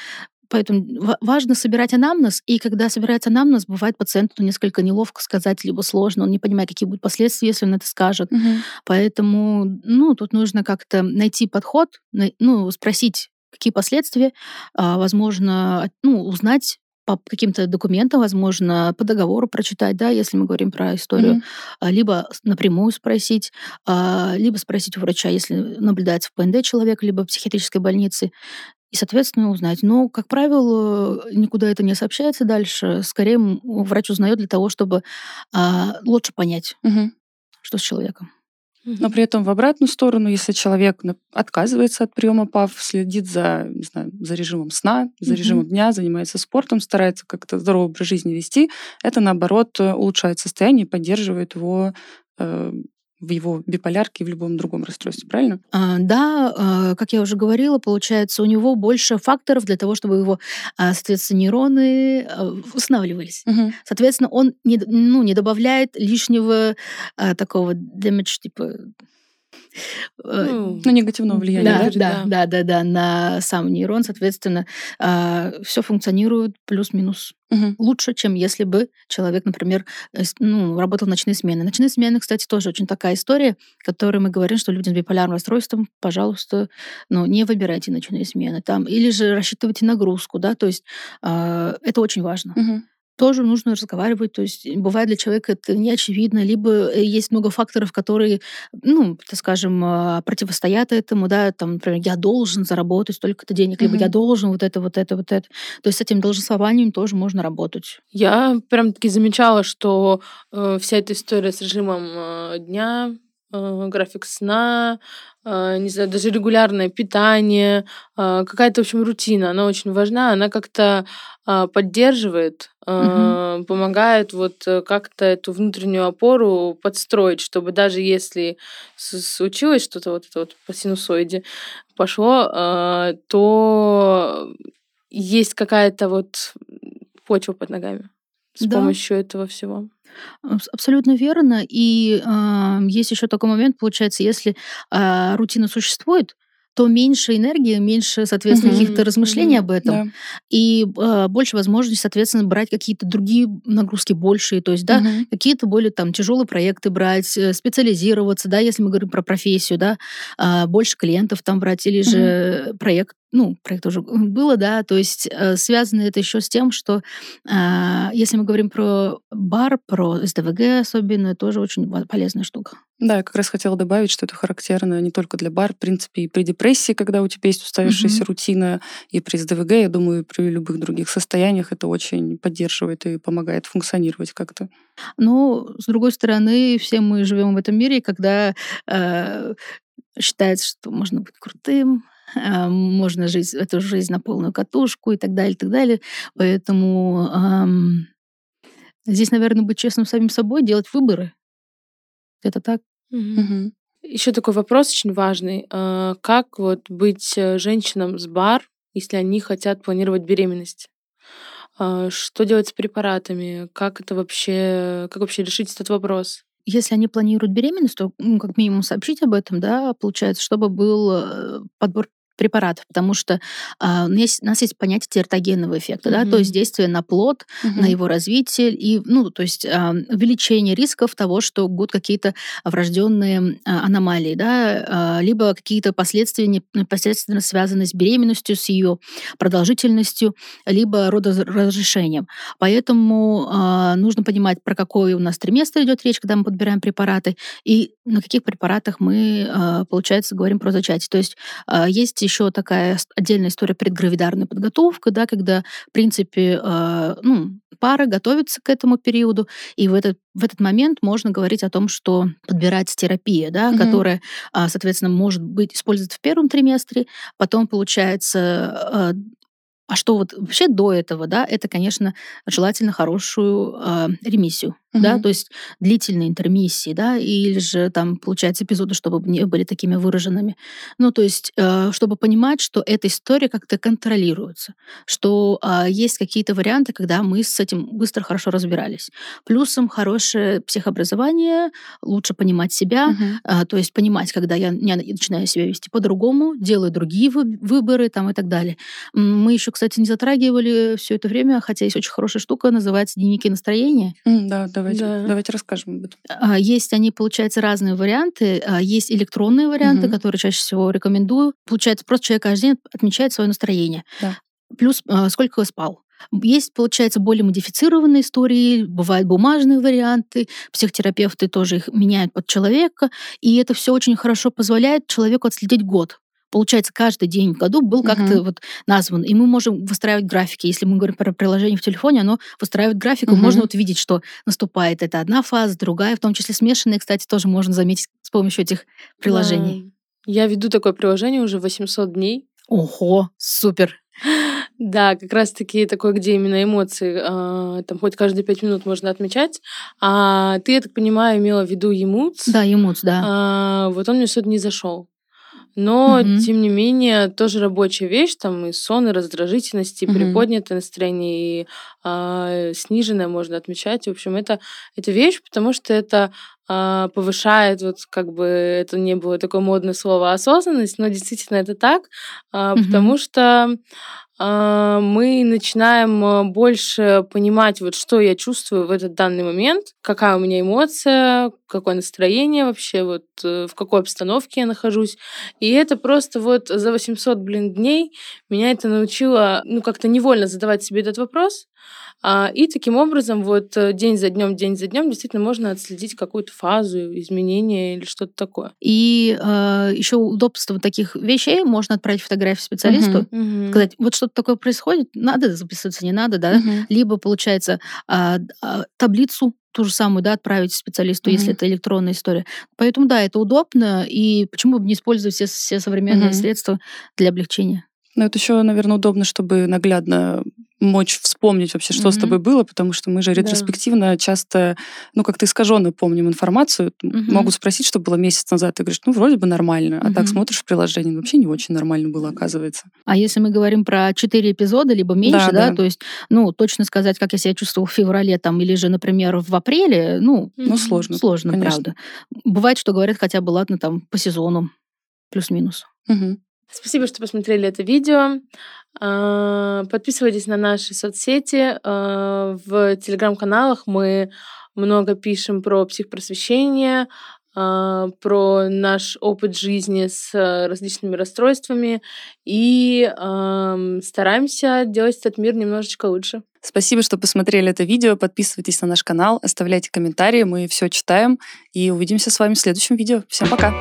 Поэтому важно собирать анамнез, и когда собирается анамнез, бывает пациенту несколько неловко сказать, либо сложно, он не понимает, какие будут последствия, если он это скажет. Угу. Поэтому, ну, тут нужно как-то найти подход, ну, спросить, какие последствия, а, возможно, ну, узнать по каким-то документам, возможно, по договору прочитать, да, если мы говорим про историю, mm-hmm. либо напрямую спросить, а, либо спросить у врача, если наблюдается в ПНД человек, либо в психиатрической больнице, и, соответственно, узнать. Но, как правило, никуда это не сообщается дальше. Скорее, врач узнает для того, чтобы а, лучше понять, угу. что с человеком.
Но при этом в обратную сторону, если человек отказывается от приема ПАВ, следит за, не знаю, за режимом сна, за угу. режимом дня, занимается спортом, старается как-то здоровый образ жизни вести, это наоборот улучшает состояние, поддерживает его э, в его биполярке и в любом другом расстройстве, правильно?
А, да, а, как я уже говорила, получается, у него больше факторов для того, чтобы его, а, соответственно, нейроны а, устанавливались. Угу. Соответственно, он не, ну, не добавляет лишнего а, такого damage, типа
ну, на негативное влияние.
Да, да, да, да, да, на сам нейрон, соответственно, а, все функционирует плюс-минус угу. лучше, чем если бы человек, например, ну, работал в ночные смены. Ночные смены, кстати, тоже очень такая история, которой мы говорим, что людям с биполярным расстройством, пожалуйста, ну, не выбирайте ночные смены там, или же рассчитывайте нагрузку, да, то есть э, это очень важно. Угу тоже нужно разговаривать. То есть бывает для человека это не очевидно, либо э, есть много факторов, которые, ну, так скажем, а, противостоят этому, да, там, например, я должен заработать столько-то денег, либо mm-hmm. я должен вот это, вот это, вот это. То есть с этим долженствованием тоже можно работать.
Я прям таки замечала, что э, вся эта история с режимом э, дня, э, график сна, э, не знаю, даже регулярное питание, э, какая-то, в общем, рутина, она очень важна, она как-то э, поддерживает, э, угу. помогает вот э, как-то эту внутреннюю опору подстроить, чтобы даже если случилось что-то вот это вот по синусоиде пошло, э, то есть какая-то вот почва под ногами с да. помощью этого всего.
Абсолютно верно. И э, есть еще такой момент, получается, если э, рутина существует, то меньше энергии, меньше, соответственно, mm-hmm. каких-то размышлений mm-hmm. об этом, да. и э, больше возможностей, соответственно, брать какие-то другие нагрузки большие, то есть, да, mm-hmm. какие-то более там тяжелые проекты брать, э, специализироваться, да, если мы говорим про профессию, да, э, больше клиентов там брать, или mm-hmm. же проект ну, проект уже было, да, то есть э, связано это еще с тем, что э, если мы говорим про бар, про СДВГ особенно, тоже очень полезная штука.
Да, я как раз хотела добавить, что это характерно не только для бар, в принципе, и при депрессии, когда у тебя есть устоявшаяся mm-hmm. рутина, и при СДВГ, я думаю, и при любых других состояниях это очень поддерживает и помогает функционировать как-то.
Ну, с другой стороны, все мы живем в этом мире, когда э, считается, что можно быть крутым, а, можно жить эту жизнь на полную катушку и так далее, и так далее. Поэтому эм, здесь, наверное, быть честным с самим собой, делать выборы. Это так.
Угу. Еще такой вопрос очень важный. А, как вот быть э, женщинам с бар, если они хотят планировать беременность? А, что делать с препаратами? Как это вообще, как вообще решить этот вопрос?
Если они планируют беременность, то ну, как минимум сообщить об этом, да, получается, чтобы был э, подбор препаратов, потому что а, у, нас есть, понятие тератогенного эффекта, mm-hmm. да, то есть действие на плод, mm-hmm. на его развитие и, ну, то есть а, увеличение рисков того, что будут какие-то врожденные а, аномалии, да, а, либо какие-то последствия непосредственно связанные с беременностью, с ее продолжительностью, либо родоразрешением. Поэтому а, нужно понимать, про какой у нас триместр идет речь, когда мы подбираем препараты, и на каких препаратах мы, а, получается, говорим про зачатие. То есть а, есть еще такая отдельная история предгравидарная подготовка, да, когда, в принципе, э, ну, пара готовится к этому периоду, и в этот, в этот момент можно говорить о том, что подбирается терапия, да, угу. которая, э, соответственно, может быть использоваться в первом триместре, потом, получается, э, а что вот вообще до этого, да, это, конечно, желательно хорошую э, ремиссию, угу. да, то есть длительные интермиссии, да, или же там, получается, эпизоды, чтобы не были такими выраженными. Ну, то есть, э, чтобы понимать, что эта история как-то контролируется, что э, есть какие-то варианты, когда мы с этим быстро, хорошо разбирались. Плюсом хорошее психообразование, лучше понимать себя, угу. э, то есть понимать, когда я, я начинаю себя вести по-другому, делаю другие выборы там и так далее. Мы еще кстати, не затрагивали все это время, хотя есть очень хорошая штука, называется дневники настроения.
Mm, да, давайте, да. давайте расскажем об этом.
А, есть они, получается, разные варианты. А, есть электронные варианты, mm-hmm. которые чаще всего рекомендую. Получается, просто человек каждый день отмечает свое настроение. Да. Плюс а, сколько спал. Есть, получается, более модифицированные истории, бывают бумажные варианты, психотерапевты тоже их меняют под человека, и это все очень хорошо позволяет человеку отследить год получается, каждый день в году был как-то вот назван. И мы можем выстраивать графики. Если мы говорим про приложение в телефоне, оно выстраивает графику. Угу. Можно вот видеть, что наступает это одна фаза, другая, в том числе смешанные, кстати, тоже можно заметить с помощью этих приложений.
Да. Я веду такое приложение уже 800 дней.
Ого, супер.
Да, как раз-таки такое, где именно эмоции, э, там хоть каждые пять минут можно отмечать. А ты, я так понимаю, имела в виду емуц.
Да, емуц, да.
А, вот он мне что-то не зашел. Но, угу. тем не менее, тоже рабочая вещь, там и сон, и раздражительность, и угу. приподнятое настроение, и э, сниженное можно отмечать. В общем, это, это вещь, потому что это повышает, вот как бы это не было такое модное слово осознанность, но действительно это так, угу. потому что а, мы начинаем а, больше понимать, вот что я чувствую в этот данный момент, какая у меня эмоция, какое настроение вообще, вот э, в какой обстановке я нахожусь. И это просто вот за 800, блин, дней меня это научило, ну, как-то невольно задавать себе этот вопрос, а, и таким образом вот э, день за днем, день за днем действительно можно отследить какую-то фазу, изменения или что-то такое.
И э, еще удобство таких вещей можно отправить фотографию специалисту, uh-huh. сказать, вот что-то такое происходит, надо записываться, не надо, да? Uh-huh. Либо, получается, э, э, таблицу ту же самую, да, отправить специалисту, mm-hmm. если это электронная история. Поэтому, да, это удобно, и почему бы не использовать все, все современные mm-hmm. средства для облегчения?
Ну, это еще, наверное, удобно, чтобы наглядно мочь вспомнить вообще, что mm-hmm. с тобой было, потому что мы же ретроспективно да. часто, ну, как-то искаженно помним информацию. Mm-hmm. Могут спросить, что было месяц назад, ты говоришь, ну, вроде бы нормально, а mm-hmm. так смотришь в приложение, ну, вообще не очень нормально было, оказывается.
А если мы говорим про четыре эпизода, либо меньше, да, да, да, то есть, ну, точно сказать, как я себя чувствовал в феврале там, или же, например, в апреле, ну,
ну сложно.
Сложно, конечно. правда. Бывает, что говорят хотя бы, ладно, там, по сезону, плюс-минус.
Угу.
Спасибо, что посмотрели это видео. А, подписывайтесь на наши соцсети. А, в телеграм-каналах мы много пишем про психпросвещение, а, про наш опыт жизни с различными расстройствами и стараемся делать этот мир немножечко лучше.
Спасибо, что посмотрели это видео. Подписывайтесь на наш канал, оставляйте комментарии, мы все читаем и увидимся с вами в следующем видео. Всем пока!